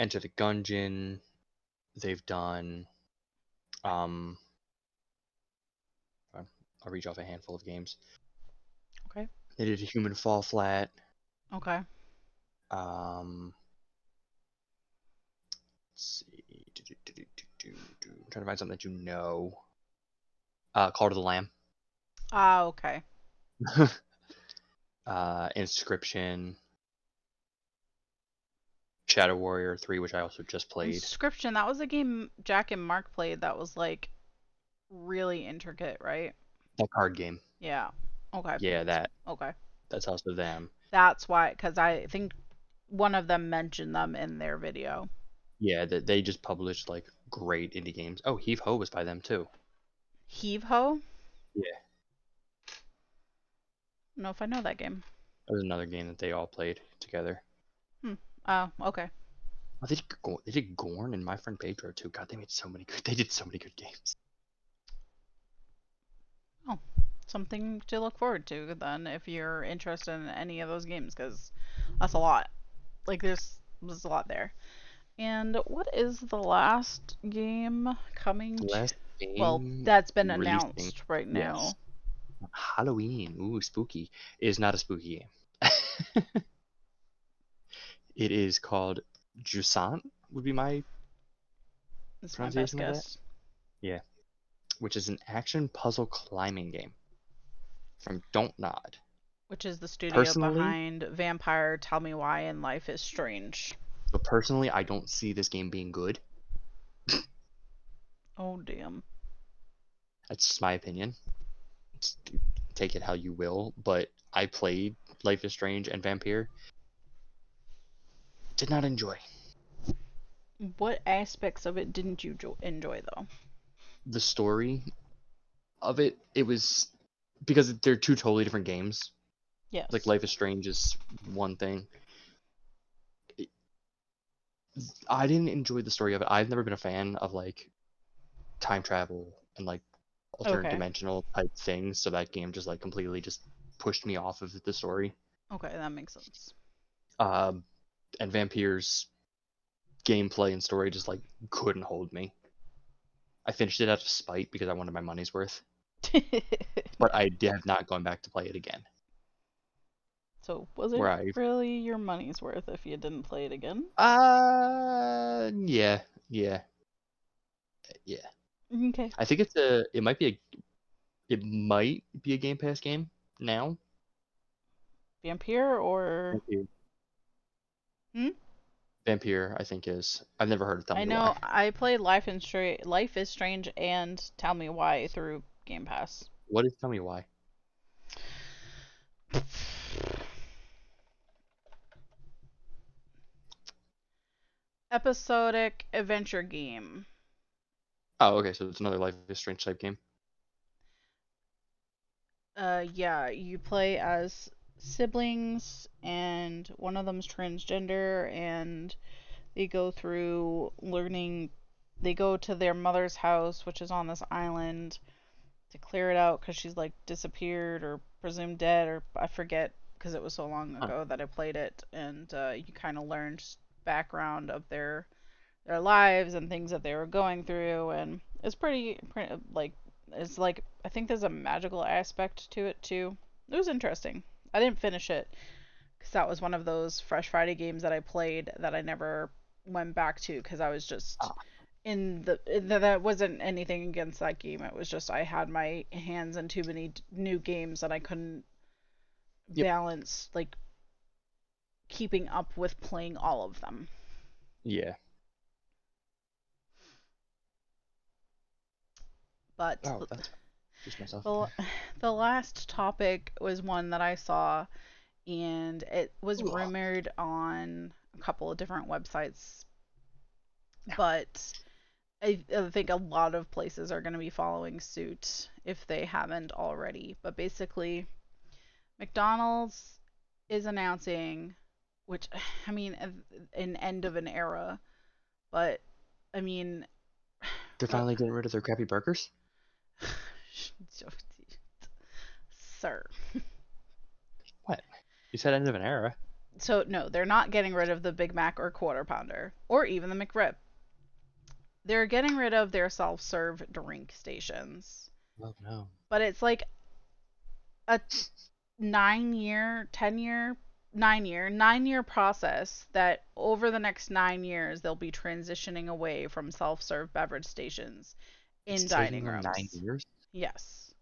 S2: Enter the Gungeon. They've done um. I'll reach off a handful of games.
S1: Okay.
S2: They did a Human Fall Flat.
S1: Okay.
S2: Um, let's see. Do, do, do. I'm trying to find something that you know. Uh, Cult of the Lamb.
S1: Ah, okay. [laughs]
S2: uh, Inscryption. Shadow Warrior 3, which I also just played.
S1: Inscryption, that was a game Jack and Mark played that was like really intricate, right?
S2: That card game.
S1: Yeah. Okay.
S2: Yeah, that.
S1: Okay.
S2: That's also them.
S1: That's why, because I think one of them mentioned them in their video.
S2: Yeah, that they just published like great indie games. Oh, Heave Ho was by them too.
S1: Heave Ho?
S2: Yeah.
S1: I don't know if I know that game.
S2: That was another game that they all played together.
S1: Oh, okay.
S2: Oh, they did, they did Gorn and My Friend Pedro too. God, they made so many good. They did so many good games.
S1: Oh, something to look forward to then if you're interested in any of those games, because that's a lot. Like, there's, there's a lot there. And what is the last game coming?
S2: Last game.
S1: well, that's been
S2: releasing-
S1: announced right now.
S2: yes. Halloween. Ooh, spooky. Is not a spooky game. [laughs] it is called Jusant. Would be my,
S1: my best
S2: Pronunciation of that?
S1: guess.
S2: which is an action puzzle climbing game from Don't Nod.
S1: Which is the studio
S2: Personally-
S1: behind Vampyr, Tell Me Why, and Life is Strange.
S2: But personally, I don't see this game being good. [laughs]
S1: Oh, damn.
S2: That's just my opinion. Take it how you will. But I played Life is Strange and Vampyr. Did not enjoy.
S1: What aspects of it didn't you jo- enjoy, though?
S2: the story of it, it was because they're two totally different games.
S1: Yes.
S2: Like Life is Strange is one thing. It- I didn't enjoy the story of it. I've never been a fan of like time travel and like alternate
S1: Okay.
S2: dimensional type things, so that game just like completely just pushed me off of the story.
S1: Okay, that makes sense.
S2: Um, and Vampyr's gameplay and story just like couldn't hold me. I finished it out of spite because I wanted my money's worth, [laughs] but I have not gone back to play it again.
S1: so was it
S2: I-
S1: really your money's worth if you didn't play it again?
S2: Uh, yeah, yeah, yeah.
S1: Okay.
S2: I think it's a. It might be a. It might be a Game Pass game now.
S1: Vampire or
S2: Vampire.
S1: Hmm?
S2: Vampire, I think is. I've never heard of Tell
S1: I
S2: Me
S1: know
S2: Why.
S1: I played Life and Stra- Life is Strange and Tell Me Why through Game Pass.
S2: What is Tell Me Why?
S1: Episodic adventure game.
S2: Oh, okay, so it's another Life is Strange type game.
S1: Uh, yeah, you play as siblings, and one of them's transgender, and they go through learning. They go to their mother's house, which is on this island, to clear it out because she's like disappeared or presumed dead, or I forget because it was so long ago that I played it, and uh, you kind of learn background of their their lives and things that they were going through, and it's pretty, pretty like it's like I think there's a magical aspect to it too. It was interesting. I didn't finish it because that was one of those Fresh Friday games that I played that I never went back to because I was just
S2: Ah.
S1: in the th- that wasn't anything against that game. It was just I had my hands in too many new games and I couldn't
S2: Yep.
S1: balance like keeping up with playing all of them.
S2: Yeah.
S1: But
S2: Oh, that's just myself.
S1: The, the last topic was one that I saw, and it was
S2: Ooh.
S1: rumored on a couple of different websites. But I, I think a lot of places are going to be following suit if they haven't already. But basically, McDonald's is announcing, which, [sighs] I mean, an end of an era. But, I mean,
S2: They're [sighs] finally getting rid of their crappy burgers. [laughs]
S1: Sir. What?
S2: You said end of an era.
S1: So no, they're not getting rid of the Big Mac or Quarter Pounder or even the McRib. They're getting rid of their self-serve drink stations.
S2: Oh no.
S1: But it's like a 9-year, 10-year, 9-year, 9-year process that over the next 9 years they'll be transitioning away from self-serve beverage stations in
S2: It's
S1: dining rooms.
S2: Nine years.
S1: Yes.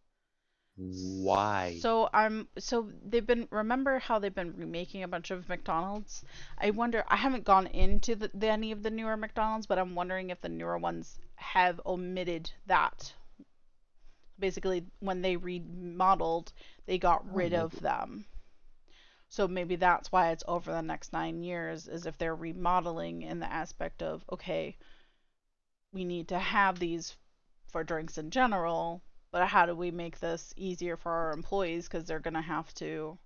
S2: Why?
S1: So I'm so they've been remember how they've been remaking a bunch of McDonald's. I wonder I haven't gone into the, the any of the newer McDonald's, but I'm wondering if the newer ones have omitted that. Basically, when they remodeled, they got
S2: Oh,
S1: rid
S2: maybe.
S1: of them. So maybe that's why it's over the next nine years, is if they're remodeling in the aspect of okay, we need to have these for drinks in general, but how do we make this easier for our employees? Because they're going to have to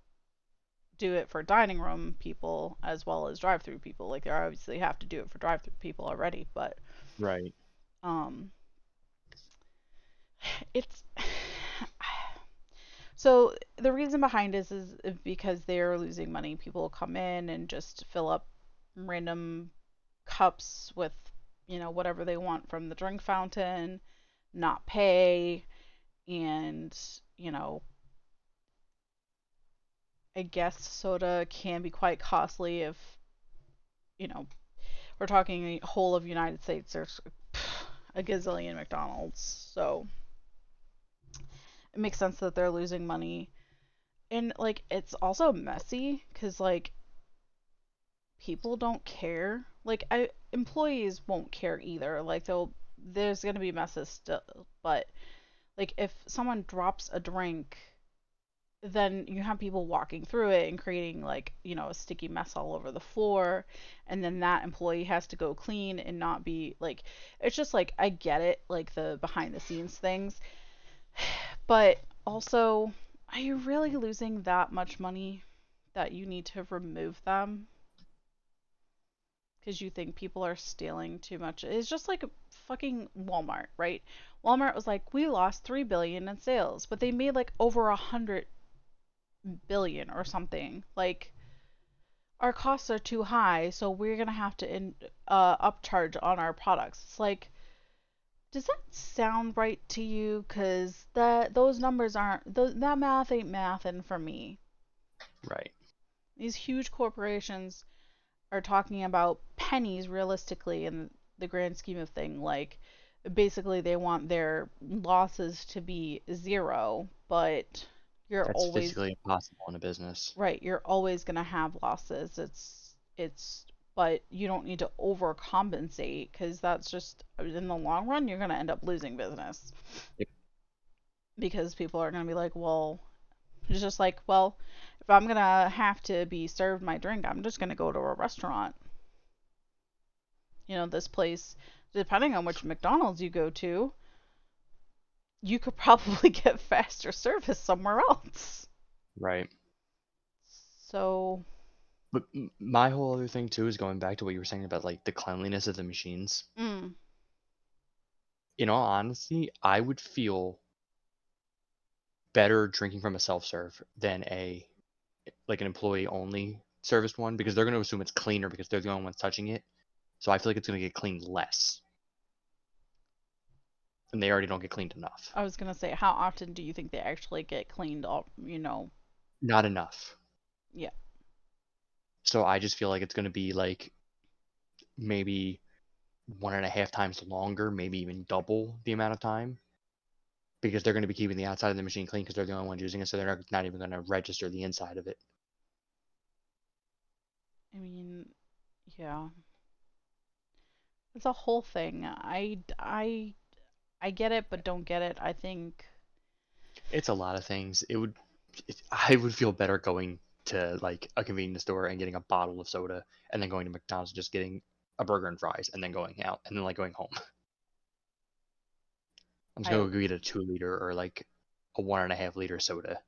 S1: do it for dining room people as well as drive-through people. Like they obviously have to do it for drive-through people already but
S2: right.
S1: um it's [sighs] so the reason behind this is because they're losing money. People come in and just fill up random cups with you know whatever they want from the drink fountain not pay and you know I guess soda can be quite costly if you know we're talking the whole of United States there's a gazillion McDonald's so it makes sense that they're losing money. And like it's also messy cuz like people don't care. Like I employees won't care either. Like they'll there's going to be messes still but like if someone drops a drink then you have people walking through it and creating like you know a sticky mess all over the floor and then that employee has to go clean and not be like it's just like i get it like the behind the scenes things [sighs] but also are you really losing that much money that you need to remove them? Because you think people are stealing too much. It's just like fucking Walmart, right? Walmart was like, we lost three billion in sales, but they made like over a hundred billion or something. Like, our costs are too high, so we're gonna have to in, uh, upcharge on our products. It's like, does that sound right to you? Cause that those numbers aren't th- that math ain't mathing for me.
S2: Right.
S1: These huge corporations are talking about pennies realistically in the grand scheme of thing. Like, basically, they want their losses to be zero, but you're
S2: That's
S1: always
S2: physically impossible in a business.
S1: right. You're always gonna have losses. It's it's but you don't need to overcompensate because that's just in the long run you're gonna end up losing business.
S2: Yep.
S1: Because people are gonna be like, well, it's just like, well, if I'm gonna have to be served my drink, I'm just gonna go to a restaurant. You know, this place, depending on which McDonald's you go to, you could probably [laughs] get faster service somewhere else.
S2: Right.
S1: So,
S2: But my whole other thing too is going back to what you were saying about like the cleanliness of the machines.
S1: mm,
S2: In all honesty, I would feel better drinking from a self-serve than a like an employee only serviced one because they're going to assume it's cleaner because they're the only ones touching it. So I feel like it's going to get cleaned less. And they already don't get cleaned enough.
S1: I was gonna say, how often do you think they actually get cleaned up? You know,
S2: Not enough.
S1: Yeah.
S2: So I just feel like it's going to be like maybe one and a half times longer, maybe even double the amount of time. Because they're going to be keeping the outside of the machine clean because they're the only ones using it, so they're not, not even going to register the inside of it.
S1: I mean, yeah. It's a whole thing. I, I, I get it, but don't get it. I think,
S2: It's a lot of things. It would, it, I would feel better going to like a convenience store and getting a bottle of soda, and then going to McDonald's and just getting a burger and fries, and then going out, and then like going home. [laughs] I'm just gonna go get a two liter or like a one and a half liter soda.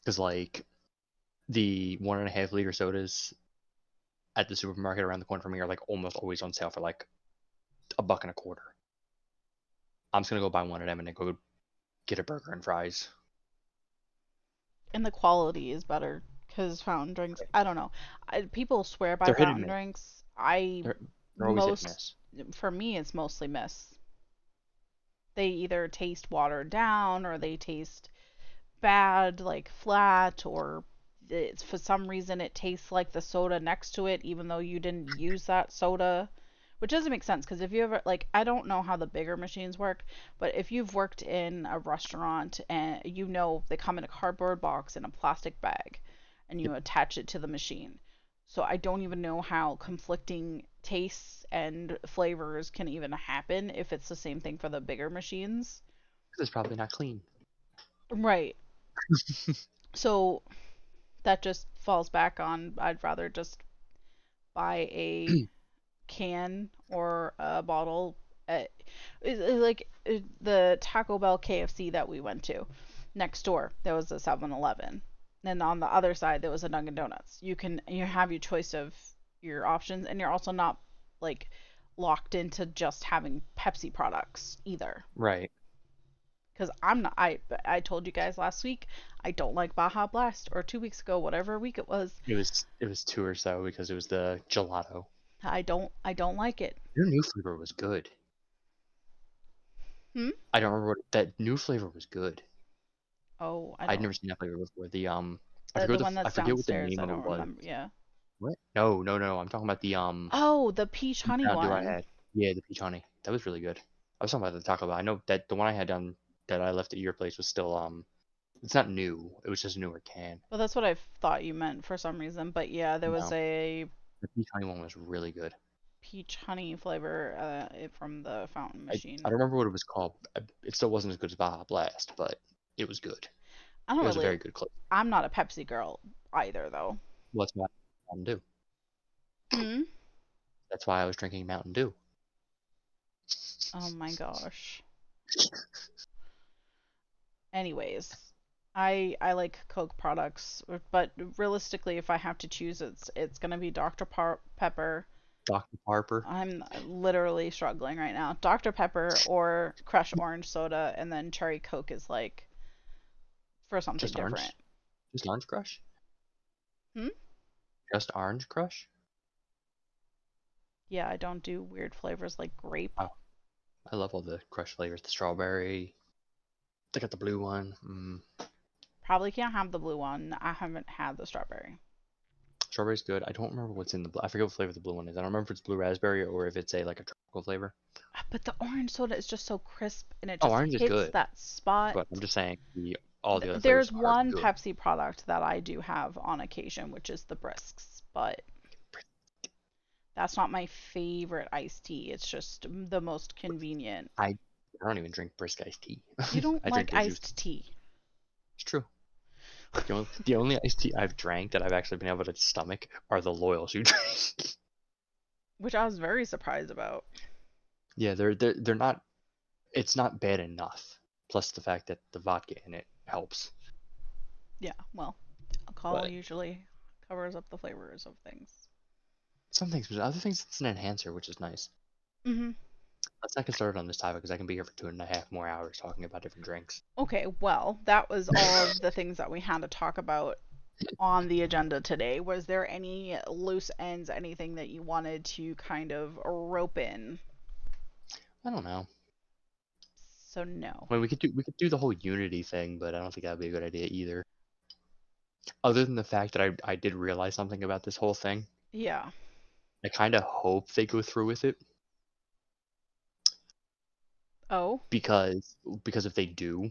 S2: Because like the one and a half liter sodas at the supermarket around the corner from me are like almost always on sale for like a buck and a quarter. I'm just gonna go buy one of them and then go get a burger and fries.
S1: and the quality is better because fountain drinks. I don't know. I, people swear by
S2: They're
S1: fountain drinks. I
S2: They're- They're always hit and
S1: most
S2: miss.
S1: for me, it's mostly miss. They either taste watered down or they taste bad, like flat, or it's for some reason it tastes like the soda next to it, even though you didn't use that soda. Which doesn't make sense because if you ever, like, I don't know how the bigger machines work, but if you've worked in a restaurant and you know they come in a cardboard box in a plastic bag and you attach it to the machine. So I don't even know how conflicting tastes and flavors can even happen if it's the same thing for the bigger machines.
S2: It's probably not clean.
S1: Right. [laughs] So that just falls back on I'd rather just buy a [clears throat] can or a bottle. At, it's like uh, the Taco Bell KFC that we went to next door there was a 7-Eleven and on the other side there was a Dunkin' Donuts. You can you have your choice of your options and you're also not like locked into just having Pepsi products either.
S2: Right.
S1: Because I'm not. I I told you guys last week I don't like Baja Blast, or two weeks ago, whatever week it was.
S2: It was it was two or so because it was the gelato.
S1: I don't I don't like it.
S2: Your new flavor was good.
S1: Hmm?
S2: I don't remember what that new flavor was good.
S1: Oh, I
S2: I'd never seen that flavor before. The um, I
S1: uh,
S2: forget,
S1: the
S2: what
S1: one
S2: the, I forget what the name of it was.
S1: remember. Yeah.
S2: What? No, no, no. I'm talking about the um.
S1: Oh, the peach honey
S2: Dew I
S1: one.
S2: had. Yeah, the peach honey. That was really good. I was talking about the Taco Bell. I know that the one I had done that I left at your place was still um. It's not new. It was just a newer can.
S1: Well, that's what I thought you meant for some reason. But yeah, there was
S2: No.
S1: a
S2: The peach honey one was really good.
S1: peach honey flavor uh, from the fountain machine.
S2: I don't remember what it was called. It still wasn't as good as Baja Blast, but it was good.
S1: I don't
S2: it was
S1: really, a
S2: very good clip.
S1: I'm not a Pepsi girl either, though.
S2: Well, Mountain Dew.
S1: Hmm.
S2: That's why I was drinking Mountain Dew.
S1: Oh my gosh. [laughs] anyways, I I like Coke products, but realistically, if I have to choose, it's it's gonna be Dr. Par- Pepper.
S2: Dr. Harper.
S1: I'm literally struggling right now. Dr. Pepper or Crush Orange Soda, and then Cherry Coke is like for something
S2: Just
S1: different.
S2: orange? Just Orange Crush?
S1: Hmm?
S2: Just Orange Crush?
S1: Yeah, I don't do weird flavors like grape.
S2: Oh. I love all the crush flavors. The strawberry. They got the blue one. Mm.
S1: Probably can't have the blue one. I haven't had the strawberry.
S2: Strawberry's good. I don't remember what's in the blue. I forget what flavor the blue one is. I don't remember if it's blue raspberry or if it's a like a tropical flavor.
S1: Ah, But the orange soda is just so crisp and it
S2: Oh,
S1: just
S2: orange is
S1: hits
S2: good.
S1: that spot.
S2: But I'm just saying the all the
S1: Th-
S2: other
S1: There's one
S2: good.
S1: Pepsi product that I do have on occasion, which is the Brisks, but that's not my favorite iced tea. It's just the most convenient.
S2: I don't even drink brisk iced tea.
S1: You don't [laughs]
S2: I
S1: like
S2: the juice.
S1: iced tea.
S2: It's true. The only, the only iced tea I've drank that I've actually been able to stomach are the loyals you [laughs] drink.
S1: Which I was very surprised about.
S2: yeah, they're they're they're not. It's not bad enough. Plus the fact that the vodka in it helps.
S1: Yeah, well, alcohol
S2: But-
S1: usually covers up the flavors of things.
S2: Some things, but other things it's an enhancer, which is nice.
S1: hmm
S2: Let's not get started on this topic because I can be here for two and a half more hours talking about different drinks.
S1: Okay, well, that was all of the things that we had to talk about on the agenda today. Was there any loose ends, anything that you wanted to kind of rope in?
S2: I don't know.
S1: So no.
S2: I mean, we could do we could do the whole Unity thing, but I don't think that'd be a good idea either. Other than the fact that I I did realize something about this whole thing,
S1: Yeah.
S2: I kind of hope they go through with it
S1: Oh,
S2: because because if they do,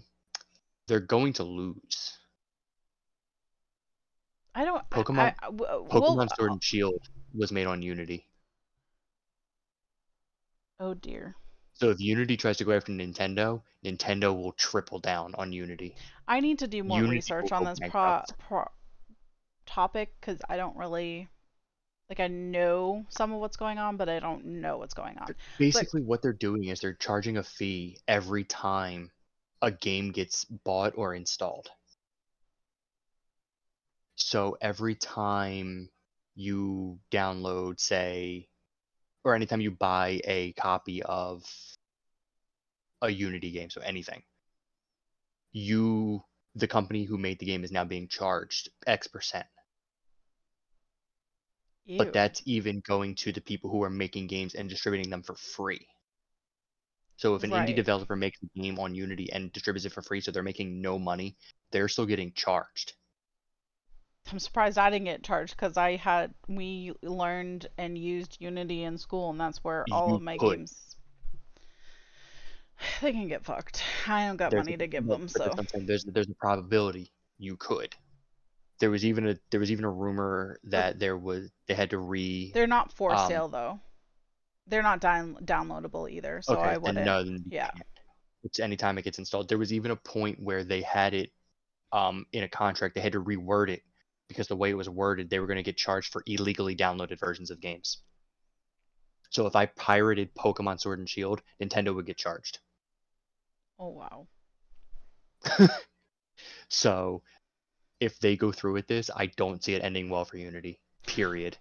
S2: they're going to lose.
S1: I don't.
S2: Pokemon-
S1: I, I- w- uh,
S2: Pokemon
S1: we'll-
S2: Sword and Shield was made on Unity.
S1: Oh dear.
S2: So if Unity tries to go after Nintendo, Nintendo will triple down on Unity.
S1: I need to do more
S2: Unity
S1: research on this pro, pro topic because I don't really like. I know some of what's going on, but I don't know what's going on.
S2: Basically, what they're doing is they're charging a fee every time a game gets bought or installed. So every time you download, say, or anytime you buy a copy of a Unity game, so anything, you, the company who made the game, is now being charged X percent.
S1: Ew.
S2: But that's even going to the people who are making games and distributing them for free. So if an
S1: Right.
S2: indie developer makes a game on Unity and distributes it for free, so they're making no money, they're still getting charged.
S1: I'm surprised I didn't get charged because I had we learned and used Unity in school, and that's where all
S2: You
S1: of my
S2: could.
S1: games. [sighs] They can get fucked. I don't got
S2: There's
S1: money
S2: a-
S1: to give them, so
S2: that's what I'm saying, there's there's a probability you could. There was even a there was even a rumor that there was they had to re
S1: they're not for
S2: um,
S1: sale though. They're not down downloadable either, so I wouldn't.
S2: no,
S1: yeah.
S2: It's anytime it gets installed. There was even a point where they had it um, in a contract. They had to reword it because the way it was worded, they were going to get charged for illegally downloaded versions of games. So if I pirated Pokemon Sword and Shield, Nintendo would get charged.
S1: Oh wow. [laughs]
S2: So if they go through with this, I don't see it ending well for Unity. Period.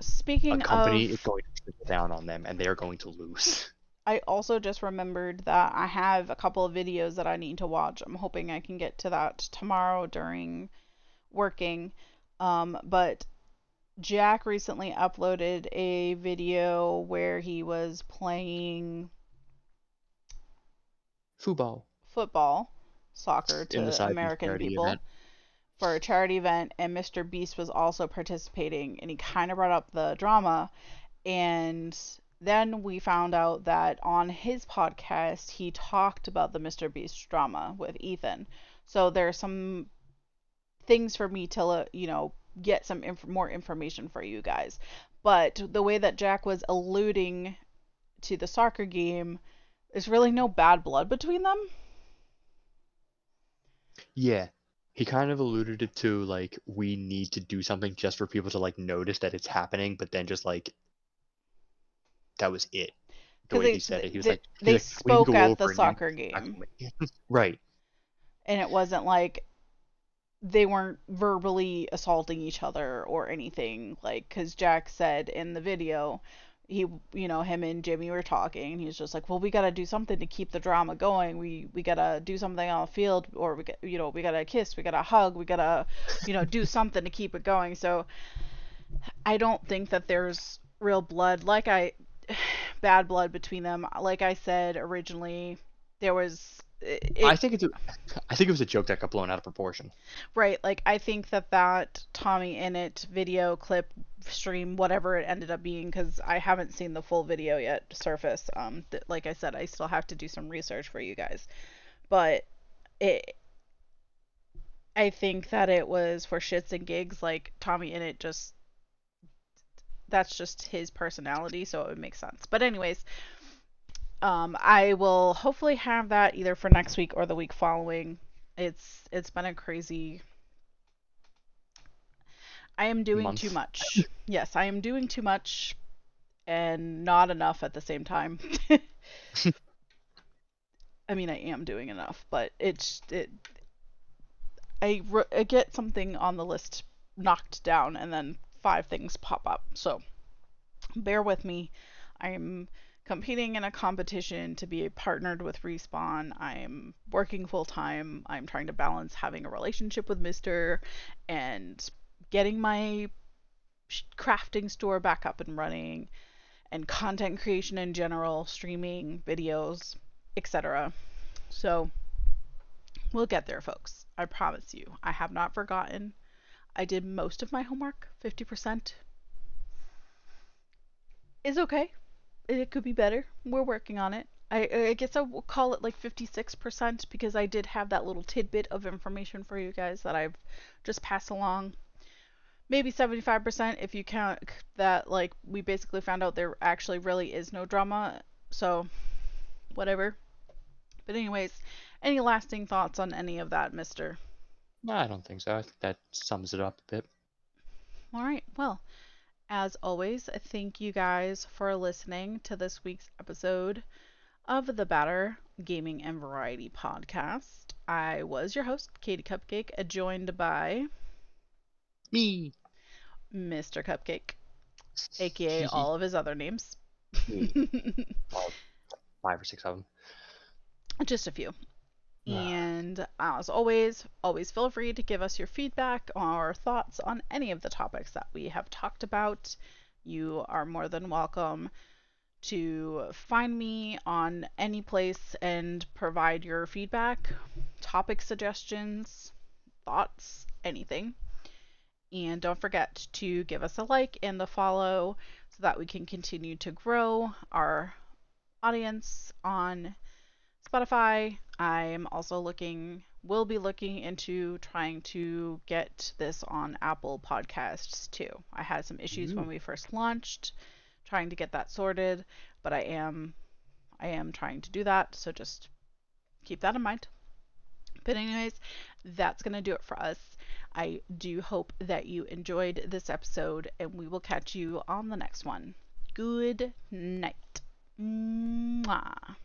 S1: Speaking
S2: a company
S1: of,
S2: is going to trickle down on them, and they are going to lose.
S1: I also just remembered that I have a couple of videos that I need to watch. I'm hoping I can get to that tomorrow during working. Um, but Jack recently uploaded a video where he was playing
S2: Football.
S1: football, soccer
S2: In the
S1: to American people
S2: event.
S1: For a charity event, and Mr. Beast was also participating, and he kind of brought up the drama, and then we found out that on his podcast he talked about the Mr. Beast drama with Ethan. So there's some things for me to uh, you know get some inf- more information for you guys. But the way that Jack was alluding to the soccer game, there's really no bad blood between them.
S2: Yeah. He kind of alluded it to like we need to do something just for people to like notice that it's happening, but then just like that was it. The way
S1: they,
S2: he said it, he was
S1: they,
S2: like,
S1: they spoke at the soccer [laughs] game. [laughs]
S2: right.
S1: and it wasn't like they weren't verbally assaulting each other or anything like because jack said in the video he you know him and jimmy were talking and he's just like well we gotta do something to keep the drama going. We we gotta do something on the field or we you know we gotta kiss we gotta hug we gotta you know do something to keep it going. So i don't think that there's real blood. Like i [sighs] bad blood between them. Like i said originally there was it,
S2: I think it's a, I think it was a joke that got blown out of proportion.
S1: Right, like I think that that TommyInnit video clip stream whatever it ended up being cuz I haven't seen the full video yet surface. Um th- like I said I still have to do some research for you guys. But it I think that it was for shits and gigs like TommyInnit just that's just his personality so it would make sense. But anyways, um, I will hopefully have that either for next week or the week following. It's it's been a crazy. I am doing
S2: Month.
S1: too much. [laughs] yes, I am doing too much, and not enough at the same time. [laughs] I mean, I am doing enough, but it's it. I, re- I get something on the list knocked down, and then five things pop up. So, bear with me. I'm competing in a competition to be partnered with Respawn. I'm working full time. I'm trying to balance having a relationship with Mister and getting my crafting store back up and running and content creation in general, streaming, videos, etc. So we'll get there, folks. I promise you. I have not forgotten. I did most of my homework, 50% is okay it could be better. We're working on it. I, I guess I will call it like 56% because I did have that little tidbit of information for you guys that I've just passed along. Maybe 75% if you count that, like, we basically found out there actually really is no drama. So, whatever. But, anyways, any lasting thoughts on any of that, mister?
S2: No, I don't think so. I think that sums it up a bit.
S1: All right. Well, as always, thank you guys for listening to this week's episode of the Batter Gaming and Variety podcast. I was your host, Katie Cupcake, joined by
S2: Me.
S1: Mr. Cupcake, aka all of his other names. [laughs]
S2: Five or six of them.
S1: Just a few. And as always, always feel free to give us your feedback or thoughts on any of the topics that we have talked about. You are more than welcome to find me on any place and provide your feedback, topic suggestions, thoughts, anything. And don't forget to give us a like and a follow so that we can continue to grow our audience on Spotify. I'm also looking, will be looking into trying to get this on Apple Podcasts too. I had some issues when we first launched, trying to get that sorted, but I am, I am trying to do that. So just keep that in mind. But anyways, that's gonna do it for us. I do hope that you enjoyed this episode, and we will catch you on the next one. Good night. Mwah.